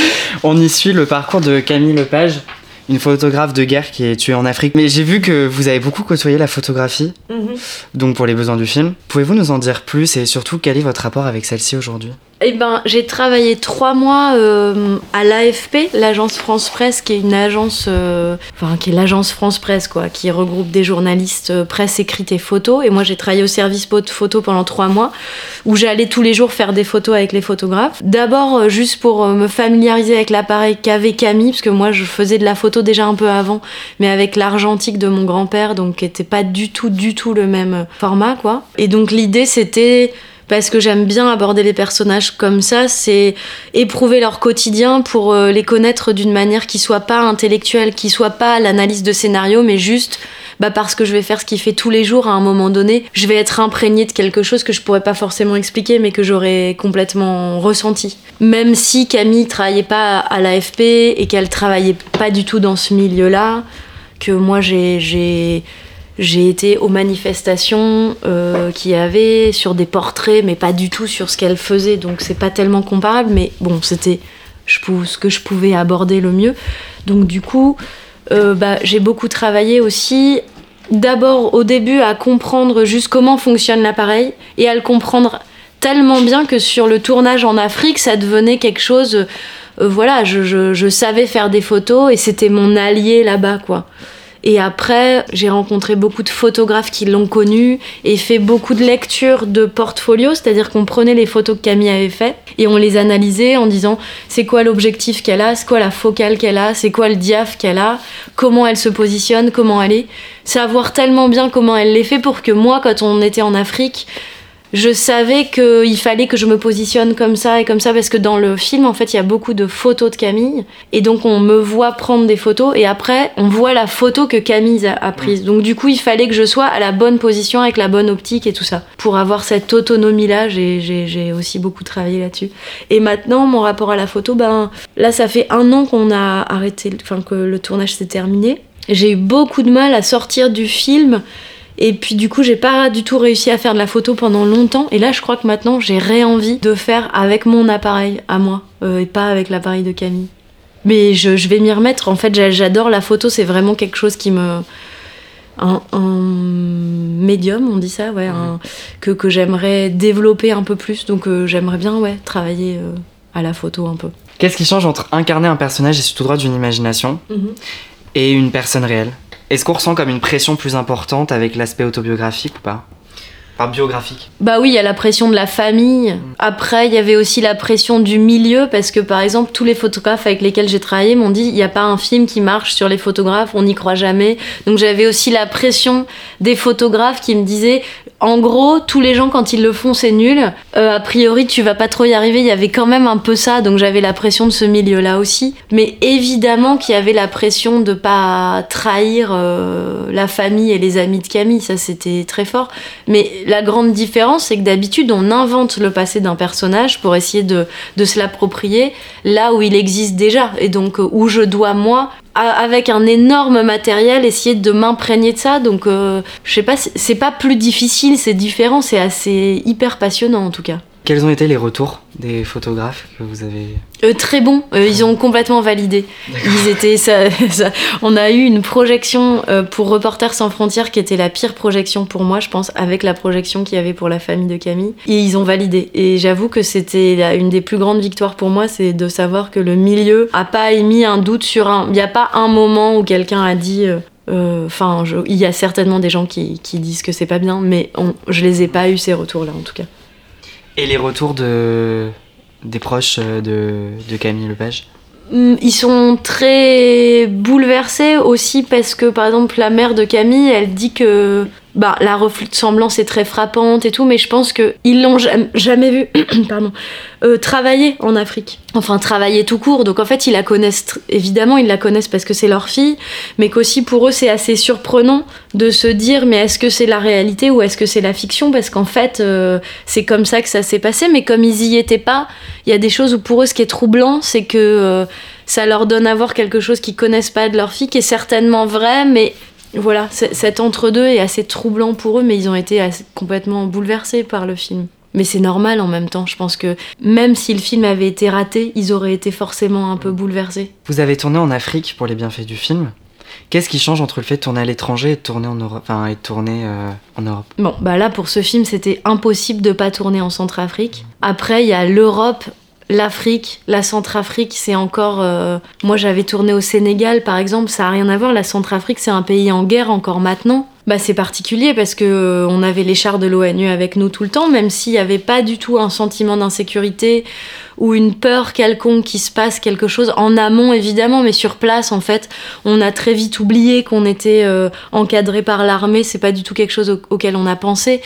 On y suit le parcours de Camille Lepage, une photographe de guerre qui est tuée en Afrique. Mais j'ai vu que vous avez beaucoup côtoyé la photographie, donc pour les besoins du film. Pouvez-vous nous en dire plus et surtout quel est votre rapport avec celle-ci aujourd'hui? Eh ben, j'ai travaillé trois mois euh, à l'AFP, l'agence France Presse, qui est une agence, euh, enfin qui est l'agence France Presse, quoi, qui regroupe des journalistes euh, presse écrite et photo. Et moi, j'ai travaillé au service photo pendant trois mois, où j'allais tous les jours faire des photos avec les photographes. D'abord, juste pour me familiariser avec l'appareil qu'avait Camille, parce que moi, je faisais de la photo déjà un peu avant, mais avec l'argentique de mon grand-père, donc qui était pas du tout, du tout le même format, quoi. Et donc l'idée, c'était parce que j'aime bien aborder les personnages comme ça, c'est éprouver leur quotidien pour euh, les connaître d'une manière qui soit pas intellectuelle, qui soit pas l'analyse de scénario, mais juste bah parce que je vais faire ce qu'il fait tous les jours à un moment donné, je vais être imprégnée de quelque chose que je pourrais pas forcément expliquer, mais que j'aurais complètement ressenti. Même si Camille travaillait pas à l'AFP et qu'elle travaillait pas du tout dans ce milieu-là, que moi j'ai été aux manifestations euh, qu'il y avait sur des portraits, mais pas du tout sur ce qu'elle faisait, donc c'est pas tellement comparable. Mais bon, c'était ce que je pouvais aborder le mieux. Donc du coup, euh, bah, j'ai beaucoup travaillé aussi. D'abord au début à comprendre juste comment fonctionne l'appareil et à le comprendre tellement bien que sur le tournage en Afrique, ça devenait quelque chose. euh, voilà, je, savais faire des photos et c'était mon allié là-bas, quoi. Et après, j'ai rencontré beaucoup de photographes qui l'ont connu et fait beaucoup de lectures de portfolio, c'est-à-dire qu'on prenait les photos que Camille avait faites et on les analysait en disant c'est quoi l'objectif qu'elle a, c'est quoi la focale qu'elle a, c'est quoi le diaph qu'elle a, comment elle se positionne, comment elle est. Savoir tellement bien comment elle les fait pour que moi, quand on était en Afrique, je savais qu'il fallait que je me positionne comme ça et comme ça parce que dans le film en fait il y a beaucoup de photos de Camille. Et donc on me voit prendre des photos et après on voit la photo que Camille a, prise. Donc du coup il fallait que je sois à la bonne position avec la bonne optique et tout ça pour avoir cette autonomie là j'ai aussi beaucoup travaillé là-dessus. Et maintenant mon rapport à la photo ben là ça fait un an qu'on a arrêté enfin que le tournage s'est terminé. J'ai eu beaucoup de mal à sortir du film et puis du coup, j'ai pas du tout réussi à faire de la photo pendant longtemps. Et là, je crois que maintenant, j'ai réenvie de faire avec mon appareil à moi euh, et pas avec l'appareil de Camille. Mais je, je vais m'y remettre. En fait, j'a- j'adore la photo. C'est vraiment quelque chose qui me un, médium, on dit ça, ouais, mhm. que, que j'aimerais développer un peu plus. Donc euh, j'aimerais bien ouais, travailler euh, à la photo un peu. Qu'est-ce qui change entre incarner un personnage issu tout droit d'une imagination mhm. et une personne réelle? Est-ce qu'on ressent comme une pression plus importante avec l'aspect autobiographique ou pas? Biographique Bah oui, il y a la pression de la famille. Après, il y avait aussi la pression du milieu, parce que par exemple, tous les photographes avec lesquels j'ai travaillé m'ont dit il n'y a pas un film qui marche sur les photographes, on n'y croit jamais. Donc j'avais aussi la pression des photographes qui me disaient en gros, tous les gens, quand ils le font, c'est nul. Euh, a priori, tu vas pas trop y arriver. Il y avait quand même un peu ça, donc j'avais la pression de ce milieu-là aussi. Mais évidemment qu'il y avait la pression de pas trahir euh, la famille et les amis de Camille. Ça, c'était très fort. Mais la grande différence, c'est que d'habitude, on invente le passé d'un personnage pour essayer de, se l'approprier là où il existe déjà. Et donc, où je dois, moi, avec un énorme matériel, essayer de m'imprégner de ça. Donc, euh, je sais pas, c'est pas plus difficile, c'est différent, c'est assez hyper passionnant en tout cas. Quels ont été les retours des photographes que vous avez euh, Très bons, euh, ils ont complètement validé. Ils étaient, (laughs) ça, on a eu une projection euh, pour Reporters sans frontières qui était la pire projection pour moi, je pense, avec la projection qu'il y avait pour la famille de Camille. Et ils ont validé. Et j'avoue que c'était une des plus grandes victoires pour moi, c'est de savoir que le milieu a pas émis un doute sur un. Il n'y a pas un moment où quelqu'un a dit. Enfin, il y a certainement des gens qui, qui disent que c'est pas bien, mais on, je les ai pas eu ces retours-là en tout cas. Et les retours de, des proches euh, de, de Camille Lepage? Mm, ils sont très bouleversés aussi parce que par exemple la mère de Camille elle dit que bah, la ressemblance est très frappante et tout, mais je pense qu'ils l'ont jamais vu (clears throat) euh, travailler en Afrique. Enfin, travailler tout court. Donc en fait, ils la connaissent, évidemment, ils la connaissent parce que c'est leur fille, mais qu'aussi pour eux, c'est assez surprenant de se dire, mais est-ce que c'est la réalité ou est-ce que c'est la fiction? Parce qu'en fait, euh, c'est comme ça que ça s'est passé, mais comme ils y étaient pas, il y a des choses où pour eux, ce qui est troublant, c'est que. Euh, ça leur donne à voir quelque chose qu'ils connaissent pas de leur fille, qui est certainement vrai, mais voilà, cet entre-deux est assez troublant pour eux, mais ils ont été complètement bouleversés par le film. Mais c'est normal en même temps, je pense que même si le film avait été raté, ils auraient été forcément un peu bouleversés. Vous avez tourné en Afrique pour les bienfaits du film Qu'est-ce qui change entre le fait de tourner à l'étranger et de tourner en Europe, enfin, et tourner euh, en Europe? Bon, bah là pour ce film, c'était impossible de pas tourner en Centrafrique. Après, il y a l'Europe L'Afrique, la Centrafrique, c'est encore. Euh, moi, j'avais tourné au Sénégal, par exemple, ça a rien à voir. La Centrafrique, c'est un pays en guerre encore maintenant. Bah, c'est particulier parce que euh, on avait les chars de l'ONU avec nous tout le temps, même s'il n'y avait pas du tout un sentiment d'insécurité ou une peur quelconque qui se passe quelque chose en amont évidemment, mais sur place en fait, on a très vite oublié qu'on était euh, encadré par l'armée. C'est pas du tout quelque chose auquel on a pensé,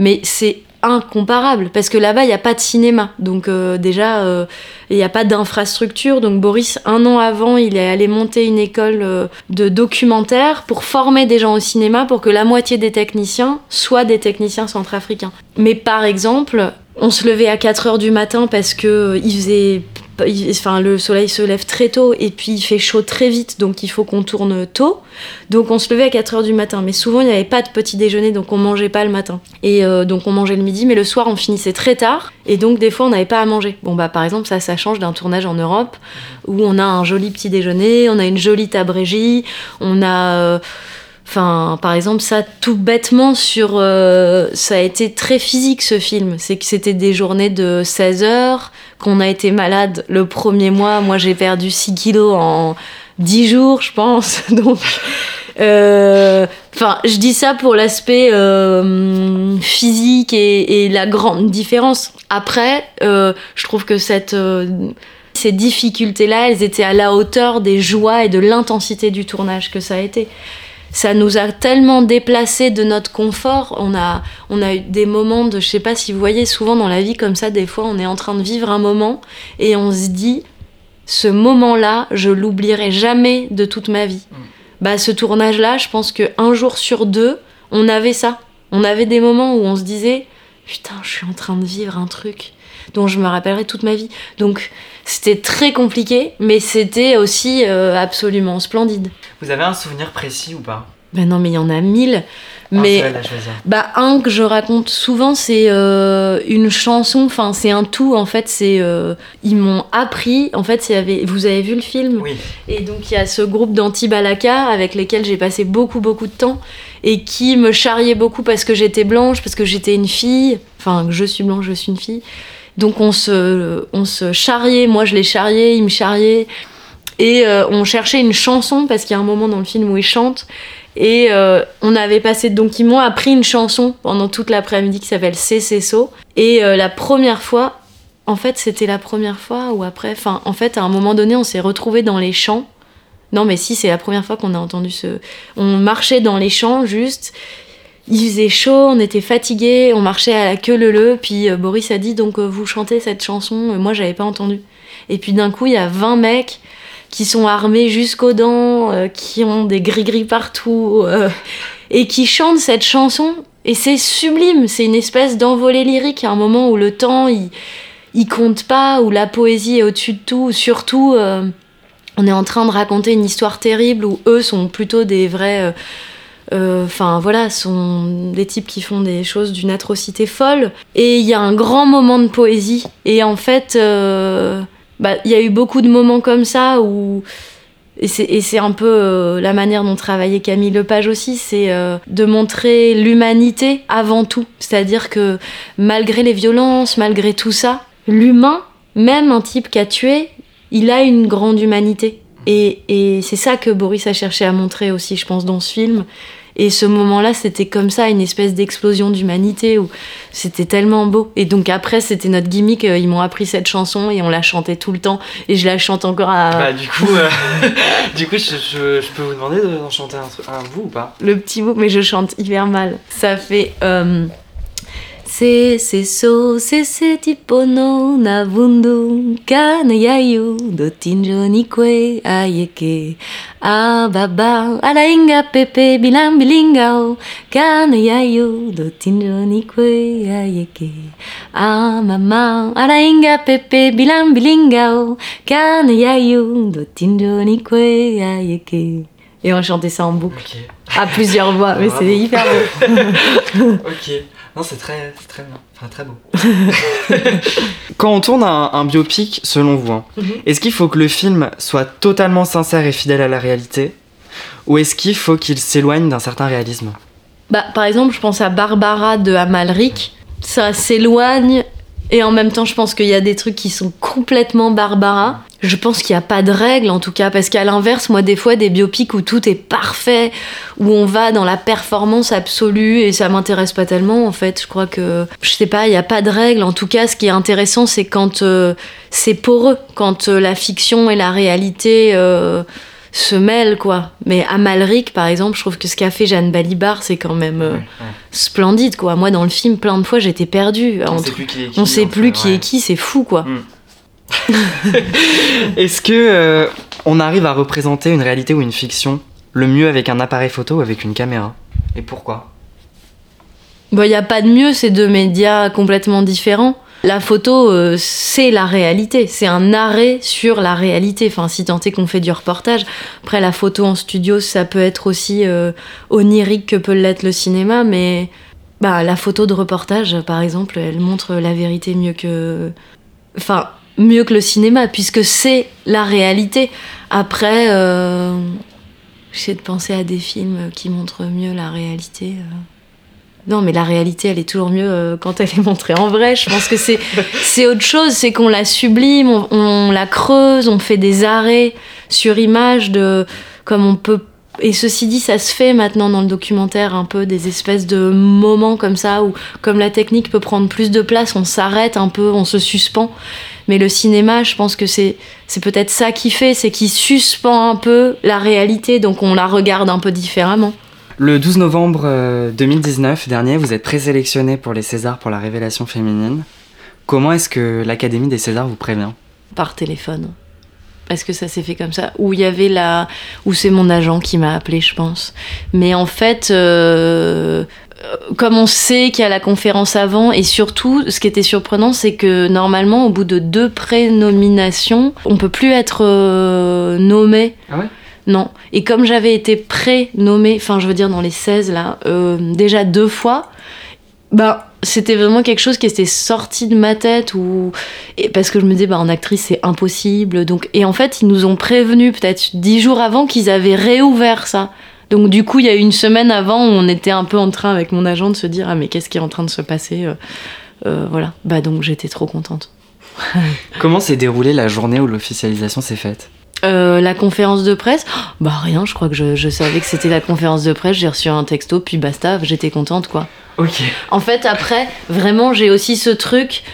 mais c'est incomparable parce que là-bas il n'y a pas de cinéma. Donc euh, déjà euh, il n'y a pas d'infrastructure. Donc Boris un an avant il est allé monter une école euh, de documentaire pour former des gens au cinéma pour que la moitié des techniciens soient des techniciens centrafricains. Mais par exemple on se levait à 4 heures du matin parce que il faisait enfin le soleil se lève très tôt et puis il fait chaud très vite donc il faut qu'on tourne tôt. Donc on se levait à 4 heures du matin mais souvent il n'y avait pas de petit déjeuner donc on mangeait pas le matin. Et euh, donc on mangeait le midi mais le soir on finissait très tard. Et donc des fois on n'avait pas à manger. Bon bah par exemple ça ça change d'un tournage en Europe où on a un joli petit déjeuner on a une jolie tabrégie on a euh, Enfin, par exemple, ça tout bêtement sur. Euh, ça a été très physique ce film. C'est que c'était des journées de 16 heures, qu'on a été malade le premier mois. Moi, j'ai perdu 6 kilos en 10 jours, je pense. (laughs) Donc. Euh, je dis ça pour l'aspect euh, physique et, la grande différence. Après, je trouve que cette ces difficultés-là, elles étaient à la hauteur des joies et de l'intensité du tournage que ça a été ça nous a tellement déplacés de notre confort. On a, on a eu des moments de, je sais pas si vous voyez, souvent dans la vie comme ça, des fois on est en train de vivre un moment et on se dit, ce moment-là, je l'oublierai jamais de toute ma vie. Mm. Bah, ce tournage-là, je pense que un jour sur deux, on avait ça. On avait des moments où on se disait, putain, je suis en train de vivre un truc dont je me rappellerai toute ma vie. Donc c'était très compliqué, mais c'était aussi euh, absolument splendide. Vous avez un souvenir précis ou pas? Ben non, mais il y en a mille. Mais à choisir. bah un que je raconte souvent, c'est euh, une chanson. Enfin, c'est un tout. En fait, c'est euh, ils m'ont appris. En fait, y avait. Vous avez vu le film? Oui. Et donc il y a ce groupe d'anti-balaka avec lesquels j'ai passé beaucoup beaucoup de temps et qui me charriait beaucoup parce que j'étais blanche, parce que j'étais une fille. Enfin, je suis blanche, je suis une fille. Donc on se, on se charriait, moi je les charriais, ils me charriaient. Et euh, on cherchait une chanson parce qu'il y a un moment dans le film où ils chantent. Et euh, on avait passé, donc ils m'ont appris une chanson pendant toute l'après-midi qui s'appelle C'est C'est So. Et euh, la première fois, en fait c'était la première fois ou après, enfin en fait à un moment donné on s'est retrouvés dans les champs. Non mais si c'est la première fois qu'on a entendu ce... On marchait dans les champs juste, il faisait chaud, on était fatigués, on marchait à la queue leu puis euh, Boris a dit donc euh, vous chantez cette chanson, Euh, moi j'avais pas entendu. Et puis d'un coup il y a 20 mecs qui sont armés jusqu'aux dents, qui ont des gris-gris partout, et qui chantent cette chanson. Et c'est sublime, c'est une espèce d'envolée lyrique, à un moment où le temps, il, il compte pas, où la poésie est au-dessus de tout, surtout, on est en train de raconter une histoire terrible, où eux sont plutôt des vrais... Enfin voilà, sont des types qui font des choses d'une atrocité folle. Et il y a un grand moment de poésie. Et en fait, euh, bah, il y a eu beaucoup de moments comme ça où. Et c'est, un peu euh, la manière dont travaillait Camille Lepage aussi, c'est euh, de montrer l'humanité avant tout. C'est-à-dire que malgré les violences, malgré tout ça, l'humain, même un type qui a tué, il a une grande humanité. Et c'est ça que Boris a cherché à montrer aussi, je pense, dans ce film. Et ce moment-là, c'était comme ça, une espèce d'explosion d'humanité où c'était tellement beau. Et donc après, c'était notre gimmick. euh, Ils m'ont appris cette chanson et on la chantait tout le temps. Et je la chante encore à Bah, du coup, euh, (laughs) du coup je, je- je peux vous demander de- d'en chanter un, un bout ou pas? Le petit bout, mais je chante hyper mal. Ça fait. Euh, Se se so se se tipo no na bundu kana yayu do tinjo ni kwe ayeke a baba ala inga pepe bilang bilingao kana yayu do tinjo ni kwe ayeke a mama ala inga pepe bilang bilingao kana yayu do tinjo ni kwe ayeke et on chantait ça en boucle Ok. à plusieurs voix, mais Bravo. c'est hyper beau. (laughs) Ok. Non, c'est très, c'est très bien. Enfin, très beau. (laughs) Quand on tourne un, un biopic, selon vous, hein, Mhm. est-ce qu'il faut que le film soit totalement sincère et fidèle à la réalité Ou est-ce qu'il faut qu'il s'éloigne d'un certain réalisme? Bah, par exemple, je pense à Barbara de Amalric. Ça s'éloigne et en même temps, je pense qu'il y a des trucs qui sont complètement Barbara. Je pense qu'il n'y a pas de règle en tout cas, parce qu'à l'inverse, moi, des fois, des biopics où tout est parfait, où on va dans la performance absolue et ça m'intéresse pas tellement en fait. Je crois que, je sais pas, il n'y a pas de règle. En tout cas, ce qui est intéressant, c'est quand euh, c'est poreux, quand euh, la fiction et la réalité. euh, se mêlent quoi. Mais Amalric par exemple, je trouve que ce qu'a fait Jeanne Balibar, c'est quand même euh, splendide quoi. Moi dans le film, plein de fois j'étais perdue. On Entre- sait plus qui est qui. on sait plus qui ouais. est qui, c'est fou quoi. (laughs) Est-ce que euh, on arrive à représenter une réalité ou une fiction le mieux avec un appareil photo ou avec une caméra? Et pourquoi? Bon, il n'y a pas de mieux, c'est deux médias complètement différents. La photo, euh, c'est la réalité, c'est un arrêt sur la réalité. Enfin, si tant est qu'on fait du reportage. Après, la photo en studio, ça peut être aussi euh, onirique que peut l'être le cinéma, mais bah, la photo de reportage, par exemple, elle montre la vérité mieux que. Enfin, mieux que le cinéma, puisque c'est la réalité. Après, euh, j'essaie de penser à des films qui montrent mieux la réalité. euh. Non, mais la réalité, elle est toujours mieux euh, quand elle est montrée en vrai. Je pense que c'est (laughs) c'est autre chose, c'est qu'on la sublime, on, on la creuse, on fait des arrêts sur image de comme on peut. Et ceci dit, ça se fait maintenant dans le documentaire un peu des espèces de moments comme ça où, comme la technique peut prendre plus de place, on s'arrête un peu, on se suspend. Mais le cinéma, je pense que c'est c'est peut-être ça qui fait, c'est qu'il suspend un peu la réalité, donc on la regarde un peu différemment. Le 12 novembre euh, 2019 dernier, vous êtes présélectionné pour les Césars pour la révélation féminine. Comment est-ce que l'Académie des Césars vous prévient? Par téléphone. Parce que ça s'est fait comme ça. Où il y avait la. Où c'est mon agent qui m'a appelé, je pense. Mais en fait, euh, euh, comme on sait qu'il y a la conférence avant, et surtout, ce qui était surprenant, c'est que normalement, au bout de deux prénominations, on peut plus être euh, nommé. Ah ouais? Non. Et comme j'avais été pré-nommée, enfin je veux dire dans les 16 là, euh, déjà deux fois, bah c'était vraiment quelque chose qui était sorti de ma tête ou parce que je me disais bah en actrice c'est impossible. Donc et en fait ils nous ont prévenu peut-être dix jours avant qu'ils avaient réouvert ça. Donc du coup il y a une semaine avant où on était un peu en train avec mon agent de se dire ah mais qu'est-ce qui est en train de se passer euh, euh, voilà. Bah donc j'étais trop contente. Comment s'est déroulée la journée où l'officialisation s'est faite? Euh, la conférence de presse, (gasps) bah rien, je crois que je, je savais que c'était la conférence de presse, j'ai reçu un texto, puis basta, j'étais contente quoi. Ok. En fait, après, vraiment, j'ai aussi ce truc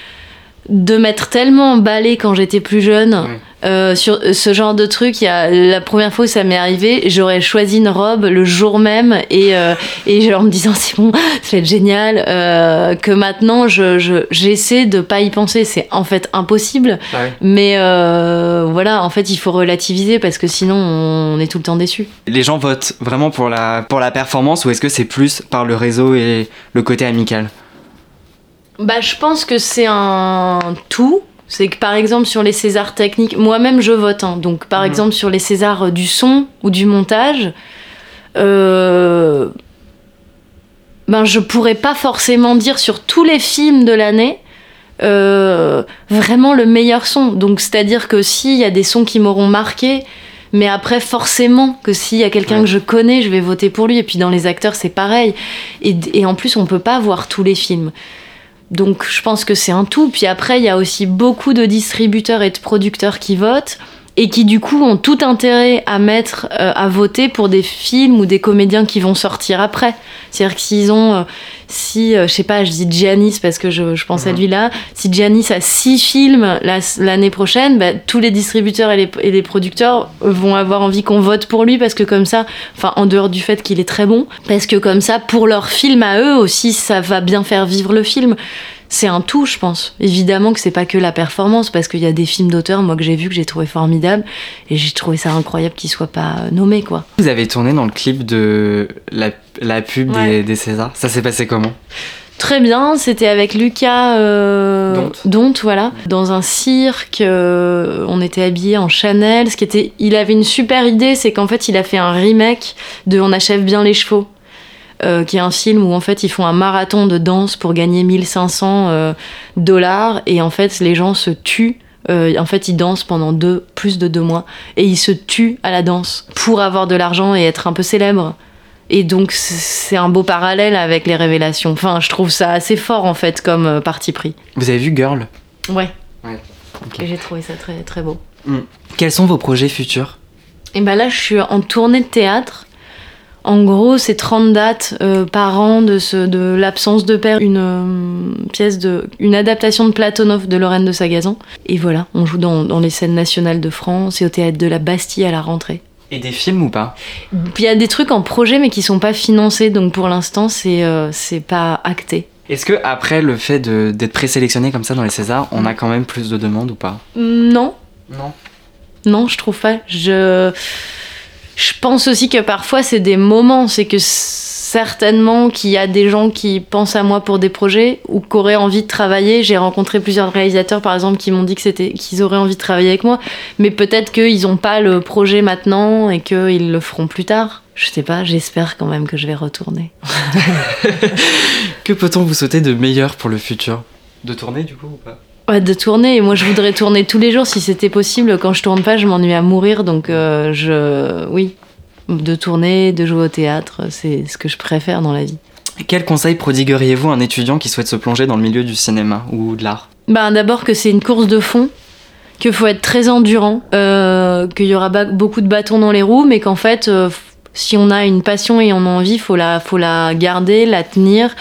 de m'être tellement emballée quand j'étais plus jeune Ouais. Euh, sur ce genre de truc. Il y a, la première fois où ça m'est arrivé, j'aurais choisi une robe le jour même et, euh, et genre en me disant (laughs) c'est bon, ça va être génial. euh, que maintenant, je, je- j'essaie de pas y penser. C'est en fait impossible. Mais euh, voilà, en fait, il faut relativiser parce que sinon, on est tout le temps déçu. Les gens votent vraiment pour la, pour la performance ou est-ce que c'est plus par le réseau et le côté amical? Bah, je pense que c'est un tout. C'est que par exemple sur les Césars techniques, moi-même je vote. hein. donc par Mhm. exemple sur les Césars euh, du son ou du montage, euh, ben je pourrais pas forcément dire sur tous les films de l'année euh, vraiment le meilleur son. Donc c'est-à-dire que s'il y a des sons qui m'auront marqué, mais après forcément que s'il y a quelqu'un Ouais. que je connais, je vais voter pour lui. Et puis dans les acteurs c'est pareil. Et, et en plus on peut pas voir tous les films. Donc je pense que c'est un tout. Puis après, il y a aussi beaucoup de distributeurs et de producteurs qui votent et qui du coup ont tout intérêt à mettre euh, à voter pour des films ou des comédiens qui vont sortir après. C'est-à-dire que s'ils ont, euh, si euh, je sais pas, je dis Giannis parce que je, je pense à Mhm. lui là, si Giannis a six films la- l'année prochaine, bah, tous les distributeurs et les, et les producteurs vont avoir envie qu'on vote pour lui parce que comme ça, enfin en dehors du fait qu'il est très bon, parce que comme ça pour leur film à eux aussi, ça va bien faire vivre le film c'est un tout, je pense. Évidemment que c'est pas que la performance, parce qu'il y a des films d'auteurs, moi, que j'ai vu, que j'ai trouvé formidable, et j'ai trouvé ça incroyable qu'ils soient pas nommés, quoi. Vous avez tourné dans le clip de la, la pub des, Ouais. des Césars. Ça s'est passé comment? Très bien, c'était avec Lucas euh, Donte. Donte, voilà, dans un cirque. euh, on était habillés en Chanel. Ce qui était, il avait une super idée, c'est qu'en fait, il a fait un remake de On achève bien les chevaux. Euh, qui est un film où en fait ils font un marathon de danse pour gagner 1500 euh, dollars et en fait les gens se tuent Euh, en fait ils dansent pendant deux, plus de deux mois et ils se tuent à la danse pour avoir de l'argent et être un peu célèbres et donc c'est un beau parallèle avec les révélations. Enfin, je trouve ça assez fort en fait comme parti pris. Vous avez vu Girl? Ouais. J'ai trouvé ça très très beau. Quels sont vos projets futurs? Et ben là, je suis en tournée de théâtre. En gros, c'est 30 dates euh, par an de, ce, de l'absence de père, une euh, pièce de, une adaptation de Platonov de Lorraine de Sagazan. Et voilà, on joue dans, dans les scènes nationales de France et au théâtre de la Bastille à la rentrée. Et des films ou pas? Il y a des trucs en projet mais qui sont pas financés, donc pour l'instant c'est euh, pas acté. Est-ce que après le fait d'être présélectionné comme ça dans les Césars, on a quand même plus de demandes ou pas? Non, Non. Non, je trouve pas. Je, je pense aussi que parfois c'est des moments, c'est que certainement qu'il y a des gens qui pensent à moi pour des projets ou qui auraient envie de travailler. J'ai rencontré plusieurs réalisateurs par exemple qui m'ont dit que c'était qu'ils auraient envie de travailler avec moi, mais peut-être qu'ils n'ont pas le projet maintenant et qu'ils le feront plus tard. Je sais pas, j'espère quand même que je vais retourner. (laughs) Que peut-on vous souhaiter de meilleur pour le futur? De tourner du coup ou pas? Ouais, de tourner. Et moi, je voudrais tourner tous les jours si c'était possible. Quand je tourne pas, je m'ennuie à mourir. Donc, euh, je. Oui. De tourner, de jouer au théâtre, c'est ce que je préfère dans la vie. Quel conseil prodigueriez-vous à un étudiant qui souhaite se plonger dans le milieu du cinéma ou de l'art? Ben, d'abord que c'est une course de fond, qu'il faut être très endurant, euh, qu'il y aura beaucoup de bâtons dans les roues, mais qu'en fait, euh, si on a une passion et on a envie, faut la, faut la garder, la tenir,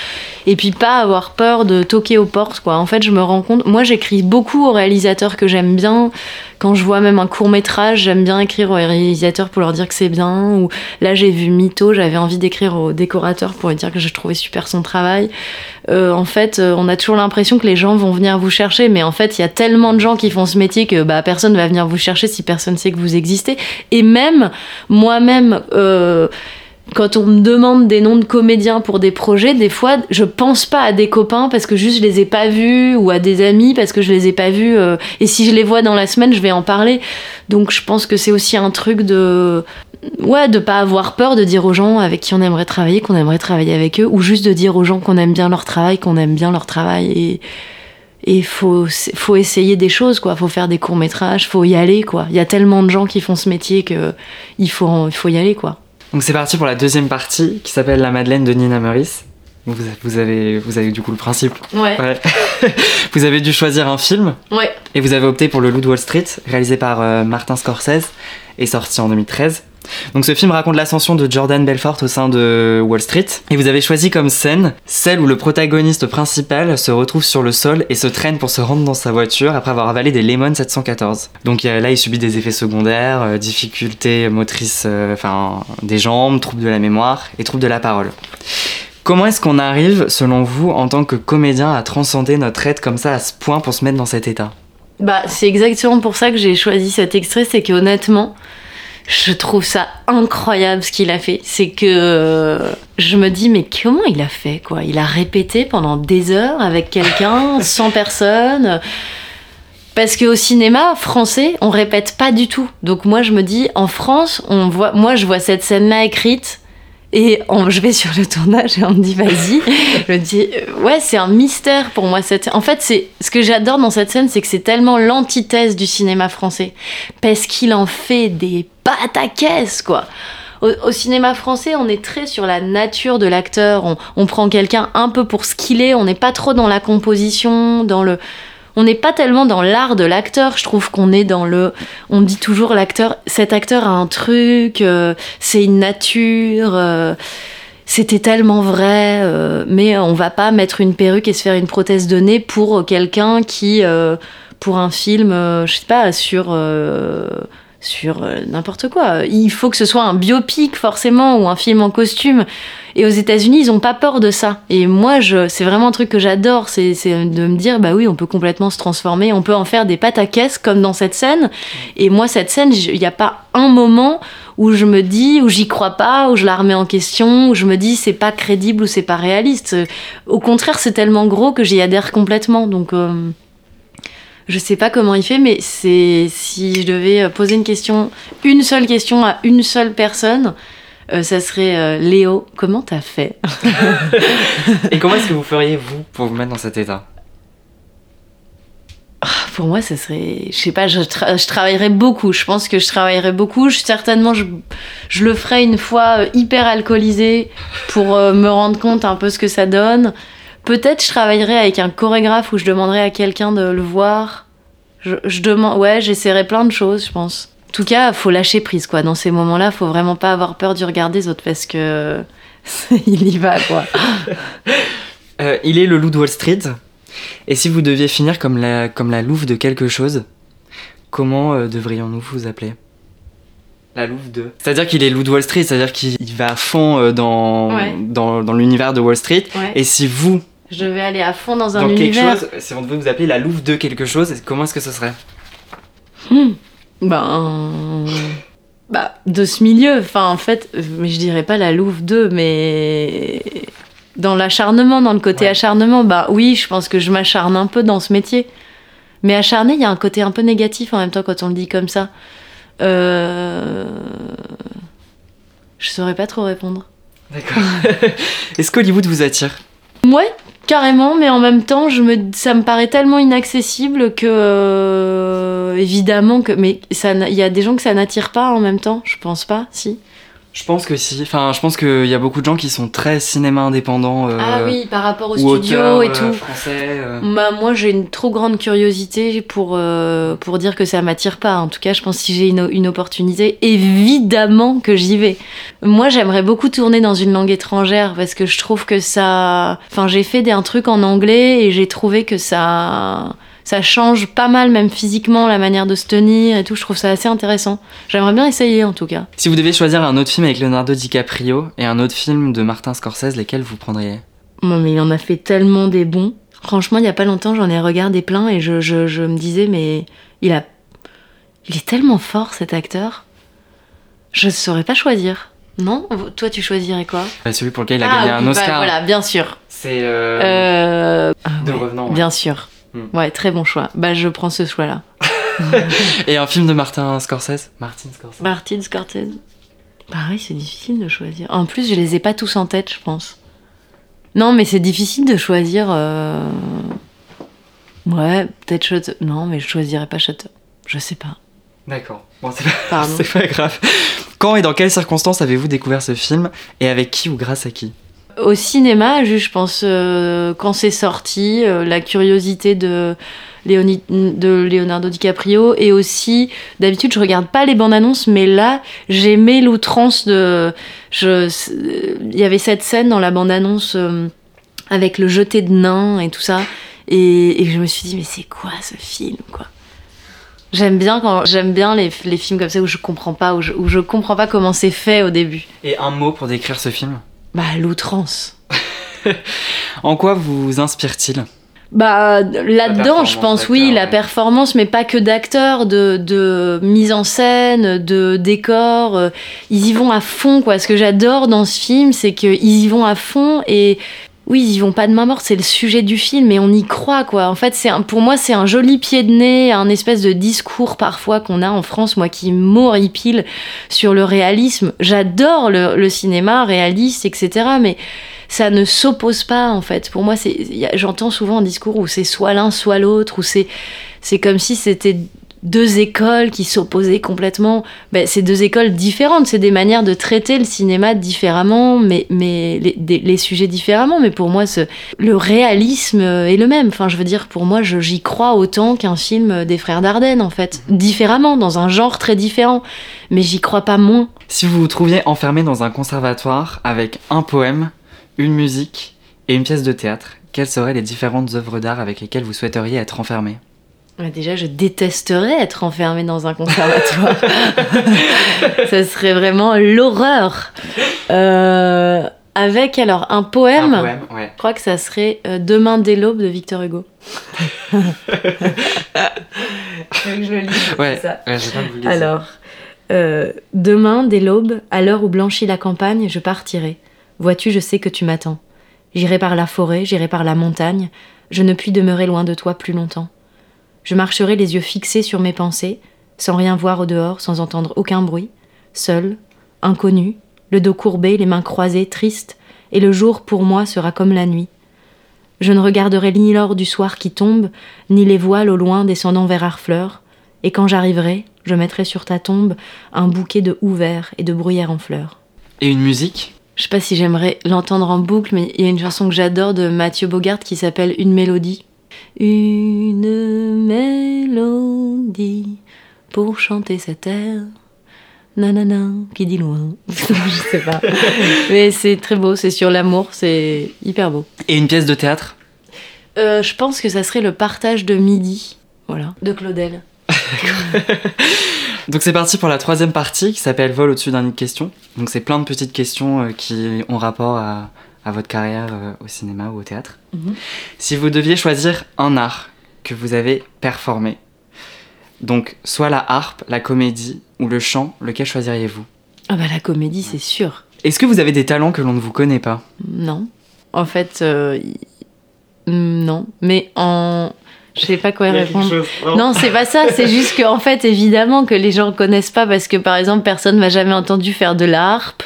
et puis pas avoir peur de toquer aux portes, quoi. En fait, je me rends compte, moi j'écris beaucoup aux réalisateurs que j'aime bien. Quand je vois même un court métrage, j'aime bien écrire aux réalisateurs pour leur dire que c'est bien. Ou là, j'ai vu Mito, j'avais envie d'écrire au décorateur pour lui dire que je trouvais super son travail. Euh, en fait, euh, on a toujours l'impression que les gens vont venir vous chercher, mais en fait, il y a tellement de gens qui font ce métier que bah, personne va venir vous chercher si personne sait que vous existez. Et même, moi-même, euh, quand on me demande des noms de comédiens pour des projets, des fois, je pense pas à des copains parce que juste je les ai pas vus ou à des amis parce que je les ai pas vus. euh, et si je les vois dans la semaine, je vais en parler. Donc je pense que c'est aussi un truc de ouais, de pas avoir peur de dire aux gens avec qui on aimerait travailler qu'on aimerait travailler avec eux, ou juste de dire aux gens qu'on aime bien leur travail, qu'on aime bien leur travail. Et il faut, faut essayer des choses, quoi. Faut faire des courts-métrages, faut y aller, quoi. Il y a tellement de gens qui font ce métier que il faut, faut y aller, quoi. Donc c'est parti pour la deuxième partie qui s'appelle La Madeleine de Nina Meurice. Vous, vous, avez, vous avez du coup le principe. Ouais. (laughs) vous avez dû choisir un film. Ouais. Et vous avez opté pour Le Loup de Wall Street, réalisé par euh, Martin Scorsese et sorti en 2013. Donc ce film raconte l'ascension de Jordan Belfort au sein de Wall Street. Et vous avez choisi comme scène celle où le protagoniste principal se retrouve sur le sol et se traîne pour se rendre dans sa voiture après avoir avalé des Lemon 714. Donc là, il subit des effets secondaires, euh, difficultés motrices, euh, enfin des jambes, troubles de la mémoire et troubles de la parole. Comment est-ce qu'on arrive, selon vous, en tant que comédien, à transcender notre aide comme ça à ce point pour se mettre dans cet état? Bah, c'est exactement pour ça que j'ai choisi cet extrait, c'est que honnêtement, je trouve ça incroyable ce qu'il a fait. C'est que je me dis, mais comment il a fait quoi? Il a répété pendant des heures avec quelqu'un, (laughs) sans personne. Parce qu'au cinéma français, on répète pas du tout. Donc moi, je me dis, en France, on voit, moi, je vois cette scène-là écrite et je vais sur le tournage et on me dit vas-y. (laughs) je me dis euh, ouais c'est un mystère pour moi cette. En fait c'est ce que j'adore dans cette scène c'est que c'est tellement l'antithèse du cinéma français parce qu'il en fait des pataquès quoi. Au, cinéma français, on est très sur la nature de l'acteur. On, on prend quelqu'un un peu pour ce qu'il est. On n'est pas trop dans la composition, dans le on n'est pas tellement dans l'art de l'acteur. Je trouve qu'on est dans le. On dit toujours l'acteur. Cet acteur a un truc. Euh, c'est une nature. Euh, c'était tellement vrai. Euh, mais on va pas mettre une perruque et se faire une prothèse de nez pour quelqu'un qui, pour un film, je sais pas, sur sur n'importe quoi. Il faut que ce soit un biopic forcément ou un film en costume. Et aux États-Unis, ils ont pas peur de ça. Et moi, je, c'est vraiment un truc que j'adore, c'est, de me dire, bah oui, on peut complètement se transformer, on peut en faire des pâtes à caisse comme dans cette scène. Et moi, cette scène, il n'y a pas un moment où je me dis, où j'y crois pas, où je la remets en question, où je me dis, c'est pas crédible ou c'est pas réaliste. Au contraire, c'est tellement gros que j'y adhère complètement. Donc. Euh, je sais pas comment il fait, mais c'est si je devais poser une question, une seule question à une seule personne, euh, ça serait euh, Léo, comment t'as fait? (laughs) Et comment est-ce que vous feriez, vous, pour vous mettre dans cet état? Ah, pour moi, ça serait. Je sais pas, je, travaillerais beaucoup. Je pense que je travaillerais beaucoup. certainement, je, le ferais une fois euh, hyper alcoolisé pour me rendre compte un peu ce que ça donne. Peut-être je travaillerais avec un chorégraphe où je demanderais à quelqu'un de le voir. Je, je demande. Ouais, j'essaierais plein de choses, je pense. En tout cas, faut lâcher prise, quoi. Dans ces moments-là, faut vraiment pas avoir peur du regard des autres parce que (laughs) il y va, quoi. (laughs) Euh, il est le loup de Wall Street. Et si vous deviez finir comme la, comme la louve de quelque chose, comment euh, devrions-nous vous appeler? La louve de. C'est-à-dire qu'il est loup de Wall Street, c'est-à-dire qu'il va à fond euh, dans, dans, dans l'univers de Wall Street. Et si vous. Je vais aller à fond dans un dans univers. Quelque chose, si on devait vous appeler la louve de quelque chose, comment est-ce que ce serait? Hmm. Ben. Bah, de ce milieu. Enfin, en fait, mais je dirais pas la louve 2, mais. Dans l'acharnement, dans le côté acharnement, bah oui, je pense que je m'acharne un peu dans ce métier. Mais acharné, il y a un côté un peu négatif en même temps quand on le dit comme ça. Euh... Je saurais pas trop répondre. D'accord. (laughs) Est-ce qu'Hollywood vous attire? Ouais, Carrément, mais en même temps, je me, ça me paraît tellement inaccessible que, euh, évidemment, que, mais il y a des gens que ça n'attire pas en même temps, je pense pas, si. Je pense que si. Enfin, je pense qu'il y a beaucoup de gens qui sont très cinéma indépendant. Euh, ah oui, par rapport au studio et euh, tout. Français, bah, moi, j'ai une trop grande curiosité pour, pour dire que ça m'attire pas. En tout cas, je pense que si j'ai une, une, opportunité, évidemment que j'y vais. Moi, j'aimerais beaucoup tourner dans une langue étrangère parce que je trouve que ça. Enfin, j'ai fait un truc en anglais et j'ai trouvé que ça ça change pas mal, même physiquement, la manière de se tenir et tout. Je trouve ça assez intéressant. J'aimerais bien essayer en tout cas. Si vous devez choisir un autre film avec Leonardo DiCaprio et un autre film de Martin Scorsese, lesquels vous prendriez? Non, mais il en a fait tellement des bons. Franchement, il y a pas longtemps, j'en ai regardé plein et je, je, je, me disais, mais il a. Il est tellement fort cet acteur. Je ne saurais pas choisir. Non? Toi, tu choisirais quoi? Bah, Celui pour lequel il a gagné ah un bah, Oscar. voilà, bien sûr. C'est. Euh... euh ah de revenant. Bien sûr. Hmm. Ouais, très bon choix. Bah, je prends ce choix-là. (laughs) Et un film de Martin Scorsese? Martin Scorsese. Martin Scorsese. Pareil, c'est difficile de choisir. En plus, je les ai pas tous en tête, je pense. Non, mais c'est difficile de choisir. euh, Ouais, peut-être Shutter. Non, mais je choisirais pas Shutter. Je sais pas. D'accord. Bon, c'est pas, (laughs) Pardon. c'est pas grave. Quand et dans quelles circonstances avez-vous découvert ce film et avec qui ou grâce à qui? Au cinéma, je pense, euh, quand c'est sorti, euh, la curiosité de, Leonardo DiCaprio et aussi, d'habitude, je regarde pas les bandes annonces, mais là, j'aimais l'outrance de. je- Il y avait cette scène dans la bande annonce avec le jeté de nains et tout ça, et, je me suis dit, mais c'est quoi ce film, quoi? J'aime bien quand j'aime bien les, films comme ça où je comprends pas je, où je comprends pas comment c'est fait au début. Et un mot pour décrire ce film? Bah l'outrance. (laughs) En quoi vous inspire-t-il? Bah là-dedans, je pense oui, la performance, mais pas que d'acteurs, de, de mise en scène, de décor. euh, Ils y vont à fond, quoi. Ce que j'adore dans ce film, c'est qu'ils y vont à fond et oui, ils vont pas de main morte. C'est le sujet du film et on y croit, quoi. En fait, c'est pour moi, c'est un joli pied de nez, un espèce de discours parfois qu'on a en France, moi qui m'horripile sur le réalisme. J'adore le, cinéma réaliste, etc. Mais ça ne s'oppose pas en fait. Pour moi, j'entends souvent un discours où c'est soit l'un, soit l'autre, où c'est comme si c'était deux écoles qui s'opposaient complètement. Ben, c'est deux écoles différentes, c'est des manières de traiter le cinéma différemment, mais, mais les, sujets différemment. Mais pour moi, ce, le réalisme est le même. Enfin, je veux dire, pour moi, j'y crois autant qu'un film des frères Dardenne, en fait. Différemment, dans un genre très différent. Mais j'y crois pas moins. Si vous vous trouviez enfermé dans un conservatoire avec un poème, une musique et une pièce de théâtre, quelles seraient les différentes œuvres d'art avec lesquelles vous souhaiteriez être enfermé? Déjà, je détesterais être enfermée dans un conservatoire. (laughs) Ça serait vraiment l'horreur. Euh, avec alors un poème, Un poème, ouais. je crois que ça serait euh, Demain dès l'aube de Victor Hugo. je le lis, Ouais, ça. ouais, j'ai pas voulu dire. Alors, euh, demain, dès l'aube, à l'heure où blanchit la campagne, je partirai. Vois-tu, je sais que tu m'attends. J'irai par la forêt, j'irai par la montagne, je ne puis demeurer loin de toi plus longtemps. Je marcherai les yeux fixés sur mes pensées, sans rien voir au dehors, sans entendre aucun bruit, seul, inconnu, le dos courbé, les mains croisées, triste, et le jour pour moi sera comme la nuit. Je ne regarderai ni l'or du soir qui tombe, ni les voiles au loin descendant vers Harfleur, et quand j'arriverai, je mettrai sur ta tombe un bouquet de houx verts et de bruyères en fleurs. Et une musique? Je sais pas si j'aimerais l'entendre en boucle, mais il y a une chanson que j'adore de Mathieu Bogart qui s'appelle Une mélodie. Une mélodie pour chanter cette air. Nanana, qui dit loin. (laughs) je sais pas. Mais c'est très beau, c'est sur l'amour, c'est hyper beau. Et une pièce de théâtre? Euh, je pense que ça serait le partage de midi. Voilà, de Claudel. (laughs) Donc c'est parti pour la troisième partie qui s'appelle Vol au-dessus d'un nid de questions. Donc c'est plein de petites questions euh, qui ont rapport à, à votre carrière euh, au cinéma ou au théâtre. Mhm. Si vous deviez choisir un art que vous avez performé, donc soit la harpe, la comédie ou le chant, lequel choisiriez-vous? Ah bah la comédie, c'est sûr. Est-ce que vous avez des talents que l'on ne vous connaît pas? Non. En fait, euh, mm, non. Mais en. Je sais pas quoi répondre. Non, c'est pas ça. (laughs) C'est juste qu'en fait, évidemment, que les gens connaissent pas parce que, par exemple, personne m'a jamais entendu faire de la harpe,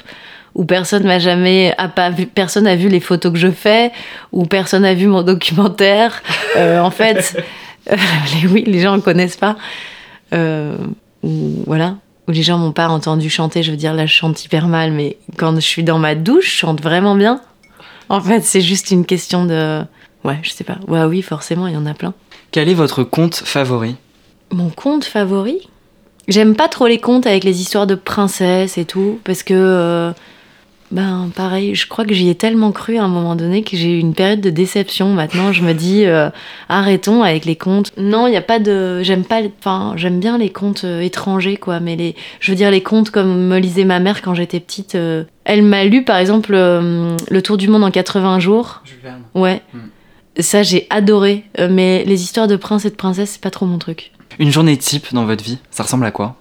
ou personne m'a jamais a pas vu, personne a vu les photos que je fais, ou personne a vu mon (laughs) documentaire. Euh, en fait, (laughs) euh, les, oui, les gens ne connaissent pas. Euh, ou voilà. Ou les gens m'ont pas entendu chanter. Je veux dire, là, je chante hyper mal, mais quand je suis dans ma douche, je chante vraiment bien. En fait, c'est juste une question de. Ouais, je sais pas. Ouais, oui, forcément, il y en a plein. Quel est votre conte favori? Mon conte favori? J'aime pas trop les contes avec les histoires de princesses et tout, parce que. Ben, pareil, je crois que j'y ai tellement cru à un moment donné que j'ai eu une période de déception. Maintenant, je me dis, euh, arrêtons avec les contes. Non, il n'y a pas de. J'aime pas. Enfin, j'aime bien les contes euh, étrangers, quoi, mais les. Je veux dire, les contes comme me lisait ma mère quand j'étais petite. euh, Elle m'a lu, par exemple, euh, Le Tour du Monde en 80 jours. Jules Verne. Ouais. Hmm. Ça, j'ai adoré. Euh, mais les histoires de princes et de princesses, c'est pas trop mon truc. Une journée type dans votre vie, ça ressemble à quoi?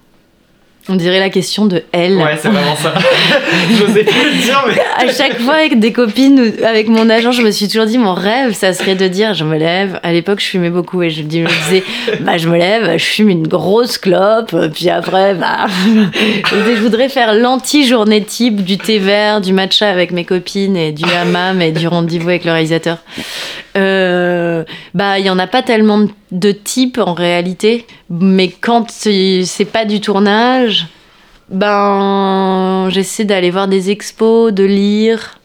On dirait la question de elle. Ouais, c'est vraiment ça. (laughs) J'osais plus le dire, mais. À chaque fois, avec des copines, ou avec mon agent, je me suis toujours dit, mon rêve, ça serait de dire, je me lève. À l'époque, je fumais beaucoup et je me disais, (laughs) bah, je me lève, je fume une grosse clope, puis après, bah. (laughs) je voudrais faire l'anti-journée type du thé vert, du matcha avec mes copines et du hammam et du rendez-vous avec le réalisateur. Euh, bah, il y en a pas tellement de types en réalité, mais quand c'est pas du tournage, ben j'essaie d'aller voir des expos, de lire.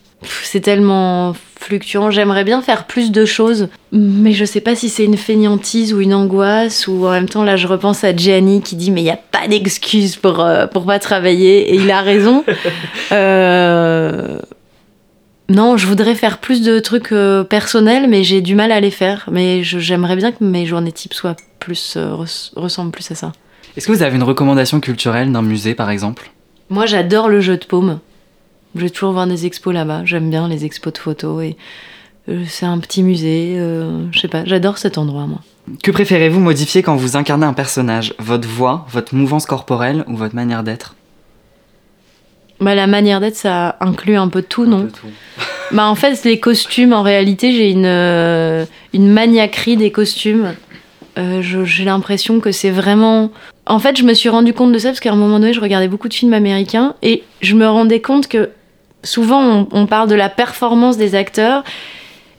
C'est tellement fluctuant. J'aimerais bien faire plus de choses, mais je sais pas si c'est une fainéantise ou une angoisse, ou en même temps, là, je repense à Gianni qui dit Mais il n'y a pas d'excuse pour, euh, pour pas travailler, et il a raison. (laughs) euh, non, je voudrais faire plus de trucs euh, personnels, mais j'ai du mal à les faire. Mais j'aimerais bien que mes journées types soient plus, euh, ressemblent plus à ça. Est-ce que vous avez une recommandation culturelle d'un musée, par exemple? Moi, j'adore le jeu de paume. Je vais toujours voir des expos là-bas. J'aime bien les expos de photos et euh, c'est un petit musée. je sais pas, j'adore cet endroit, moi. Que préférez-vous modifier quand vous incarnez un personnage? Votre voix, votre mouvance corporelle ou votre manière d'être? Bah, la manière d'être, ça inclut un peu tout, non (laughs) Bah, en fait, les costumes, en réalité, j'ai une, euh, une maniaquerie des costumes. Euh, j'ai l'impression que c'est vraiment. En fait, je me suis rendu compte de ça parce qu'à un moment donné, je regardais beaucoup de films américains et je me rendais compte que souvent, on parle de la performance des acteurs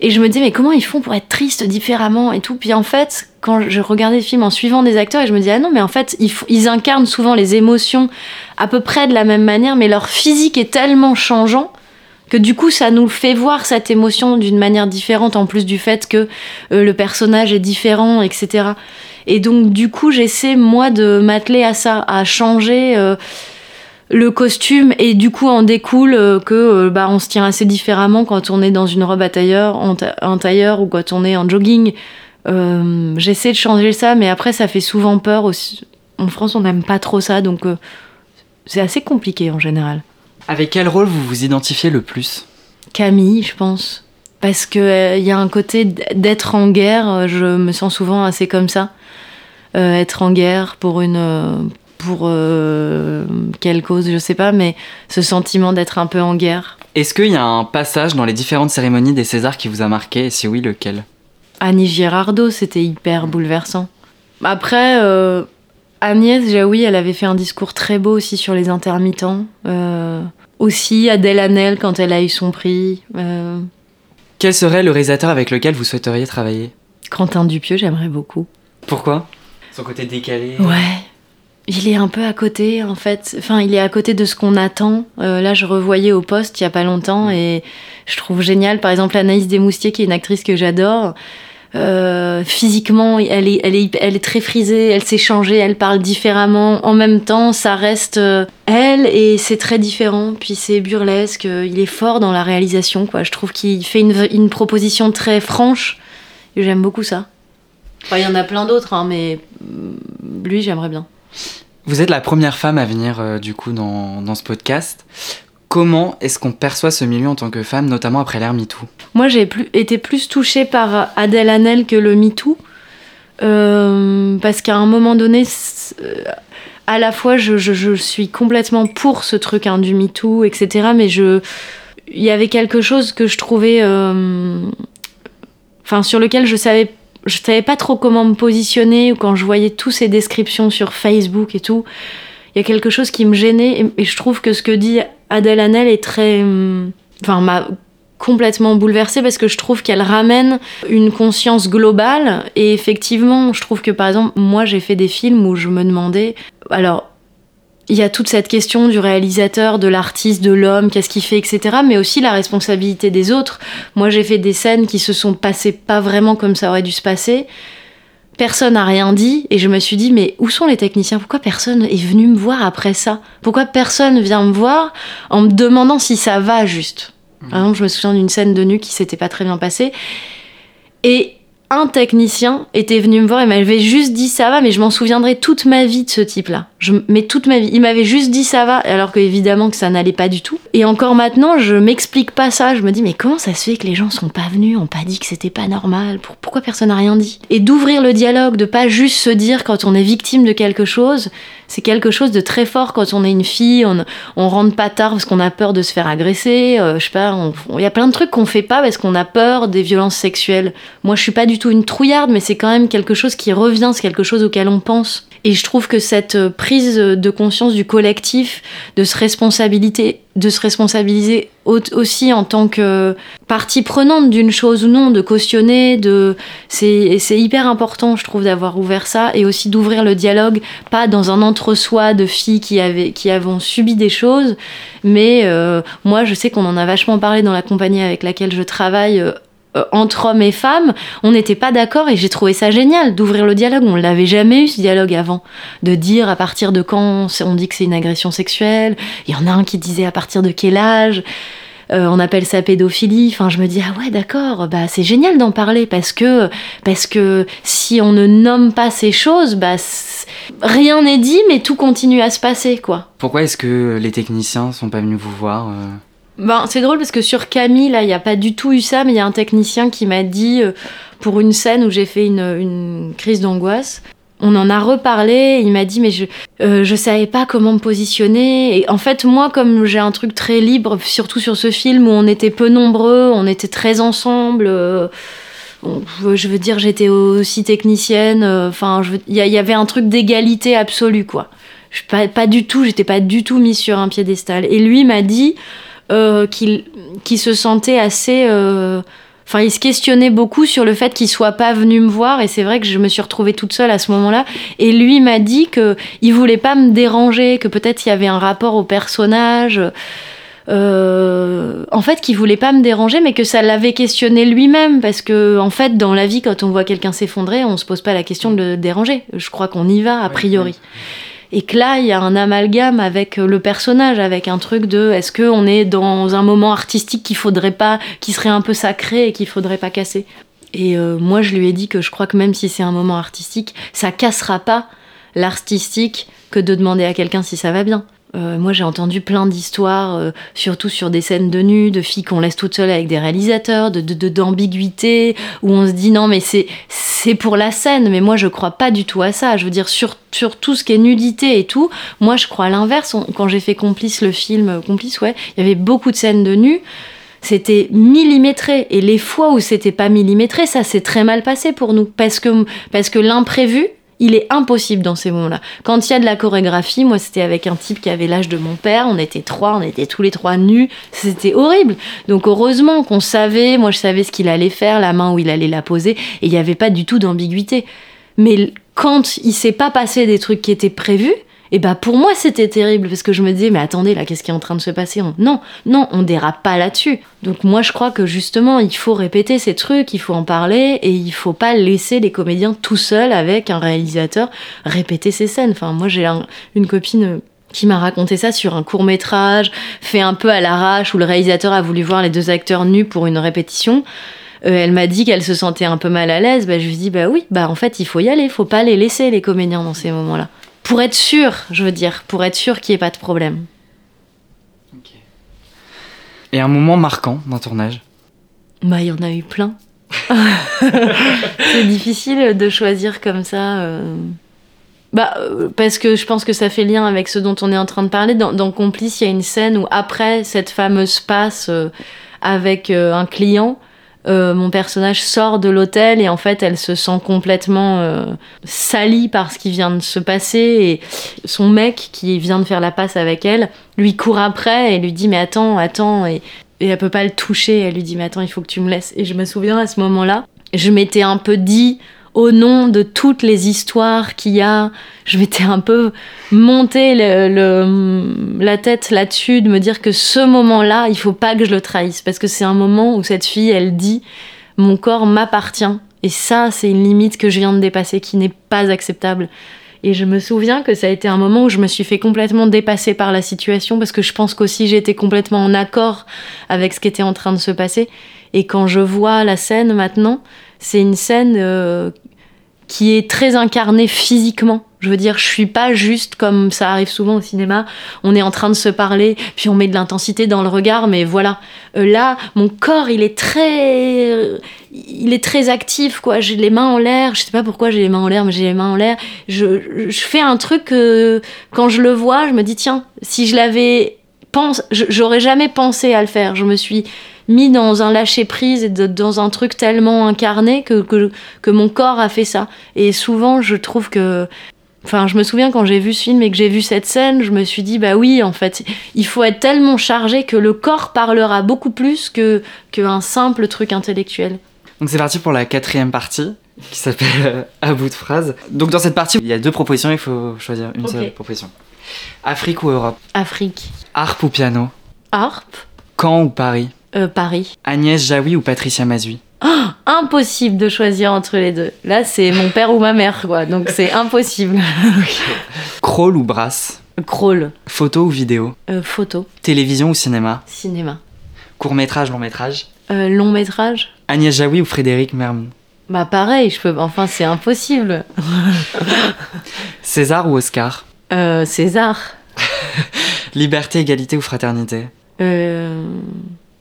et je me disais, mais comment ils font pour être tristes différemment et tout. Puis en fait, quand je regardais le film en suivant des acteurs, et je me disais, ah non, mais en fait, ils, ils, incarnent souvent les émotions à peu près de la même manière, mais leur physique est tellement changeant que du coup, ça nous fait voir cette émotion d'une manière différente, en plus du fait que euh, le personnage est différent, etc. Et donc, du coup, j'essaie, moi, de m'atteler à ça, à changer. Euh, le costume et du coup en découle euh, que euh, bah, on se tient assez différemment quand on est dans une robe à tailleur, en, tailleur ou quand on est en jogging. Euh, j'essaie de changer ça, mais après ça fait souvent peur aussi. En France, on n'aime pas trop ça, donc c'est assez compliqué en général. Avec quel rôle vous vous identifiez le plus? Camille, je pense. Parce qu'il il y a un côté d'être en guerre, je me sens souvent assez comme ça. être en guerre pour une, pour euh, quelle cause, je sais pas, mais ce sentiment d'être un peu en guerre. Est-ce qu'il y a un passage dans les différentes cérémonies des Césars qui vous a marqué? Et si oui, lequel? Annie Girardot, c'était hyper bouleversant. Agnès, euh, Agnès Jaoui, elle avait fait un discours très beau aussi sur les intermittents. Euh, aussi Adèle Hanel quand elle a eu son prix. Quel serait le réalisateur avec lequel vous souhaiteriez travailler? Quentin Dupieux, j'aimerais beaucoup. Pourquoi? Son côté décalé Ouais, il est un peu à côté, en fait. Enfin, il est à côté de ce qu'on attend. Euh, là, je revoyais au poste il y a pas longtemps et je trouve génial, par exemple, Anaïs Desmoustiers, qui est une actrice que j'adore. Euh, physiquement, elle est, elle, est, elle est très frisée, elle s'est changée, elle parle différemment. En même temps, ça reste euh, elle et c'est très différent. Puis c'est burlesque, il est fort dans la réalisation, quoi. Je trouve qu'il fait une, une, proposition très franche et j'aime beaucoup ça. Enfin, il y en a plein d'autres, hein, mais lui, j'aimerais bien. Vous êtes la première femme à venir euh, du coup dans, dans, ce podcast. Comment est-ce qu'on perçoit ce milieu en tant que femme, notamment après l'ère MeToo? Moi, j'ai été plus touchée par Adèle Hanel que le MeToo. Euh, parce qu'à un moment donné, euh, à la fois, je, suis complètement pour ce truc hein, du MeToo, etc. Mais il y avait quelque chose que je trouvais, euh, enfin, sur lequel je savais je savais pas trop comment me positionner quand je voyais toutes ces descriptions sur Facebook et tout. Il y a quelque chose qui me gênait et, je trouve que ce que dit Adèle Hanel est très. Hum, enfin, m'a complètement bouleversée parce que je trouve qu'elle ramène une conscience globale et effectivement, je trouve que par exemple, moi j'ai fait des films où je me demandais. Alors, il y a toute cette question du réalisateur, de l'artiste, de l'homme, qu'est-ce qu'il fait, etc. Mais aussi la responsabilité des autres. Moi, j'ai fait des scènes qui se sont passées pas vraiment comme ça aurait dû se passer. Personne n'a rien dit et je me suis dit mais où sont les techniciens? Pourquoi personne est venu me voir après ça? Pourquoi personne vient me voir en me demandant si ça va juste? Par exemple, je me souviens d'une scène de nu qui s'était pas très bien passée et un technicien était venu me voir et m'avait juste dit ça va, mais je m'en souviendrai toute ma vie de ce type-là. Mais toute ma vie. Il m'avait juste dit ça va, alors que évidemment que ça n'allait pas du tout. Et encore maintenant, je m'explique pas ça. Je me dis, mais comment ça se fait que les gens sont pas venus, ont pas dit que c'était pas normal? Pourquoi personne n'a rien dit? Et d'ouvrir le dialogue, de pas juste se dire quand on est victime de quelque chose, c'est quelque chose de très fort quand on est une fille, on, rentre pas tard parce qu'on a peur de se faire agresser, euh, je sais pas, il y a plein de trucs qu'on fait pas parce qu'on a peur des violences sexuelles. Moi, je suis pas du tout une trouillarde, mais c'est quand même quelque chose qui revient, c'est quelque chose auquel on pense. Et je trouve que cette euh, prise de conscience du collectif, de se responsabilité, de se responsabiliser aussi en tant que partie prenante d'une chose ou non, de cautionner, de c'est hyper important, je trouve, d'avoir ouvert ça et aussi d'ouvrir le dialogue, pas dans un entre-soi de filles qui avaient qui avons subi des choses, mais euh, moi je sais qu'on en a vachement parlé dans la compagnie avec laquelle je travaille. Euh, entre hommes et femmes, on n'était pas d'accord et j'ai trouvé ça génial d'ouvrir le dialogue. On l'avait jamais eu ce dialogue avant, de dire à partir de quand on dit que c'est une agression sexuelle. Il y en a un qui disait à partir de quel âge. Euh, on appelle ça pédophilie. Enfin, je me dis ah ouais d'accord, bah c'est génial d'en parler parce que parce que si on ne nomme pas ces choses, bah rien n'est dit, mais tout continue à se passer quoi. Pourquoi est-ce que les techniciens sont pas venus vous voir euh? Ben, c'est drôle parce que sur Camille, là, il n'y a pas du tout eu ça, mais il y a un technicien qui m'a dit, euh, pour une scène où j'ai fait une, crise d'angoisse, on en a reparlé, il m'a dit mais je euh, savais pas comment me positionner et en fait moi comme j'ai un truc très libre surtout sur ce film où on était peu nombreux, on était très ensemble euh, je veux dire j'étais aussi technicienne enfin il y, y, avait un truc d'égalité absolue quoi. Je pas pas du tout, j'étais pas du tout mise sur un piédestal et lui m'a dit euh, qu'il qui se sentait assez. Euh, enfin, il se questionnait beaucoup sur le fait qu'il soit pas venu me voir, et c'est vrai que je me suis retrouvée toute seule à ce moment-là. Et lui m'a dit que il voulait pas me déranger, que peut-être il y avait un rapport au personnage. Euh, en fait, qu'il voulait pas me déranger, mais que ça l'avait questionné lui-même, parce que en fait, dans la vie, quand on voit quelqu'un s'effondrer, on se pose pas la question de le déranger. Je crois qu'on y va a priori et que là il y a un amalgame avec euh, le personnage avec un truc de est-ce que on est dans un moment artistique qu'il faudrait pas qui serait un peu sacré et qu'il faudrait pas casser? Et euh, moi je lui ai dit que je crois que même si c'est un moment artistique ça cassera pas l'artistique que de demander à quelqu'un si ça va bien euh, moi, j'ai entendu plein d'histoires, euh, surtout sur des scènes de nu, de filles qu'on laisse toutes seules avec des réalisateurs, de d'ambiguïté, où on se dit non, mais c'est c'est pour la scène. Mais moi, je crois pas du tout à ça. Je veux dire, sur, sur tout ce qui est nudité et tout, moi, je crois à l'inverse. Quand j'ai fait Complice, le film Complice, ouais, il y avait beaucoup de scènes de nu c'était millimétré et les fois où c'était pas millimétré ça s'est très mal passé pour nous parce que parce que l'imprévu il est impossible dans ces moments-là. Quand il y a de la chorégraphie, moi c'était avec un type qui avait l'âge de mon père, on était trois, on était tous les trois nus, c'était horrible. Donc heureusement qu'on savait, moi je savais ce qu'il allait faire, la main où il allait la poser, et il n'y avait pas du tout d'ambiguïté. Mais quand il s'est pas passé des trucs qui étaient prévus, et bah pour moi c'était terrible parce que je me disais mais attendez là qu'est-ce qui est en train de se passer? Non, non, on dérape pas là-dessus. Donc moi je crois que justement il faut répéter ces trucs, il faut en parler et il faut pas laisser les comédiens tout seuls avec un réalisateur répéter ces scènes. Enfin moi j'ai une copine qui m'a raconté ça sur un court métrage fait un peu à l'arrache où le réalisateur a voulu voir les deux acteurs nus pour une répétition. Euh, elle m'a dit qu'elle se sentait un peu mal à l'aise. Bah, je lui dis bah oui, bah en fait il faut y aller, faut pas les laisser les comédiens dans ces moments-là pour être sûr, je veux dire, pour être sûr qu'il n'y ait pas de problème. Et un moment marquant d'un tournage? Bah, il y en a eu plein. (laughs) c'est difficile de choisir comme ça. Euh. Bah, euh, parce que je pense que ça fait lien avec ce dont on est en train de parler. Dans, Complice, il y a une scène où, après cette fameuse passe euh, avec un client, euh, mon personnage sort de l'hôtel et en fait elle se sent complètement euh, salie par ce qui vient de se passer et son mec qui vient de faire la passe avec elle lui court après et lui dit mais attends attends et, et elle peut pas le toucher. Elle lui dit mais attends il faut que tu me laisses. Et je me souviens à ce moment là je m'étais un peu dit au nom de toutes les histoires qu'il y a, je m'étais un peu monté la tête là-dessus, de me dire que ce moment-là, il faut pas que je le trahisse, parce que c'est un moment où cette fille, elle dit, mon corps m'appartient, et ça, c'est une limite que je viens de dépasser, qui n'est pas acceptable. Et je me souviens que ça a été un moment où je me suis fait complètement dépasser par la situation, parce que je pense qu'aussi j'étais complètement en accord avec ce qui était en train de se passer. Et quand je vois la scène maintenant, c'est une scène euh, qui est très incarnée physiquement. Je veux dire, je suis pas juste comme ça arrive souvent au cinéma. On est en train de se parler, puis on met de l'intensité dans le regard, mais voilà. Euh, là, mon corps, il est très, euh, il est très actif, quoi. J'ai les mains en l'air. Je sais pas pourquoi j'ai les mains en l'air, mais j'ai les mains en l'air. Je, fais un truc que, quand je le vois, je me dis tiens, si je l'avais pense, j'aurais jamais pensé à le faire. Je me suis mis dans un lâcher prise et dans un truc tellement incarné que, que, que mon corps a fait ça. Et souvent, je trouve que Enfin, je me souviens quand j'ai vu ce film et que j'ai vu cette scène, je me suis dit, bah oui, en fait, il faut être tellement chargé que le corps parlera beaucoup plus que qu'un simple truc intellectuel. Donc c'est parti pour la quatrième partie qui s'appelle euh, à bout de phrase. Donc dans cette partie, il y a deux propositions, il faut choisir une seule proposition. Afrique ou Europe? Afrique. Harpe ou piano? Harpe. Caen ou Paris? Euh, Paris. Agnès Jaoui ou Patricia Mazui oh, Impossible de choisir entre les deux. Là, c'est mon père ou ma mère, quoi. Donc c'est impossible. (laughs) Crawl ou Brasse Crawl. Photo ou vidéo euh, Photo. Télévision ou cinéma Cinéma. Court métrage, long métrage euh, Long métrage. Agnès Jaoui ou Frédéric Mermont Bah pareil, je peux. Enfin, c'est impossible. (laughs) César ou Oscar César. (laughs) Liberté, égalité ou fraternité euh,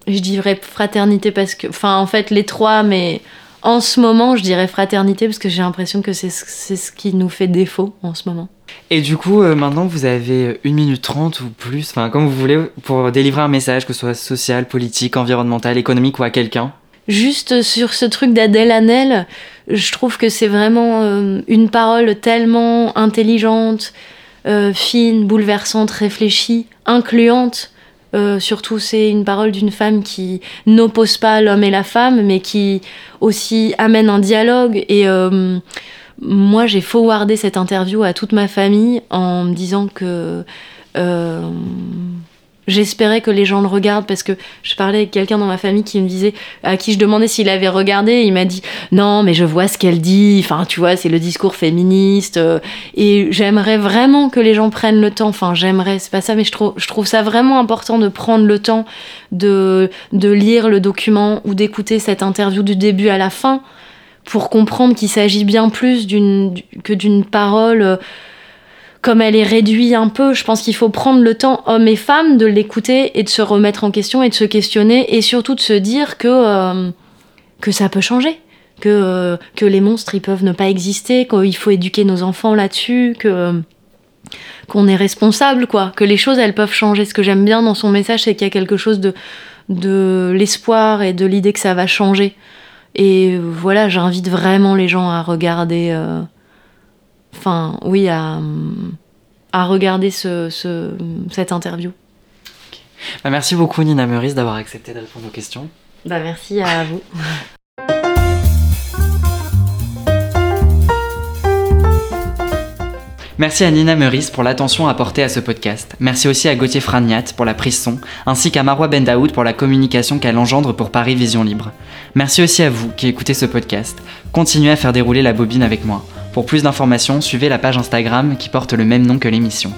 Je dirais fraternité parce que. Enfin, en fait, les trois, mais en ce moment, je dirais fraternité parce que j'ai l'impression que c'est ce qui nous fait défaut en ce moment. Et du coup, euh, maintenant, vous avez une minute trente ou plus, enfin, comme vous voulez, pour délivrer un message, que ce soit social, politique, environnemental, économique ou à quelqu'un. Juste sur ce truc d'Adèle Hanel, je trouve que c'est vraiment euh, une parole tellement intelligente, euh, fine, bouleversante, réfléchie, incluante. Euh, surtout, c'est une parole d'une femme qui n'oppose pas l'homme et la femme, mais qui aussi amène un dialogue. Et euh, moi, j'ai forwardé cette interview à toute ma famille en me disant que J'espérais que les gens le regardent parce que je parlais avec quelqu'un dans ma famille qui me disait, à qui je demandais s'il avait regardé, il m'a dit non, mais je vois ce qu'elle dit. Enfin, tu vois, c'est le discours féministe. Euh, et j'aimerais vraiment que les gens prennent le temps. Enfin, j'aimerais, c'est pas ça, mais je trouve, je trouve ça vraiment important de prendre le temps de, de lire le document ou d'écouter cette interview du début à la fin pour comprendre qu'il s'agit bien plus d'une, que d'une parole euh, comme elle est réduite un peu, je pense qu'il faut prendre le temps, hommes et femmes, de l'écouter et de se remettre en question et de se questionner et surtout de se dire que, euh, que ça peut changer. Que, euh, que les monstres ils peuvent ne pas exister, qu'il faut éduquer nos enfants là-dessus, que qu'on est responsable, quoi, que les choses elles peuvent changer. Ce que j'aime bien dans son message, c'est qu'il y a quelque chose de, de l'espoir et de l'idée que ça va changer. Et voilà, j'invite vraiment les gens à regarder euh, enfin, oui, à, à regarder ce, ce, cette interview. Bah, merci beaucoup Nina Meurice d'avoir accepté de répondre aux questions. Bah, merci à (laughs) vous. Merci à Nina Meurice pour l'attention apportée à ce podcast. Merci aussi à Gauthier Fragnat pour la prise son, ainsi qu'à Marois Bendaoud pour la communication qu'elle engendre pour Paris Vision Libre. Merci aussi à vous qui écoutez ce podcast. Continuez à faire dérouler la bobine avec moi. Pour plus d'informations, suivez la page Instagram qui porte le même nom que l'émission.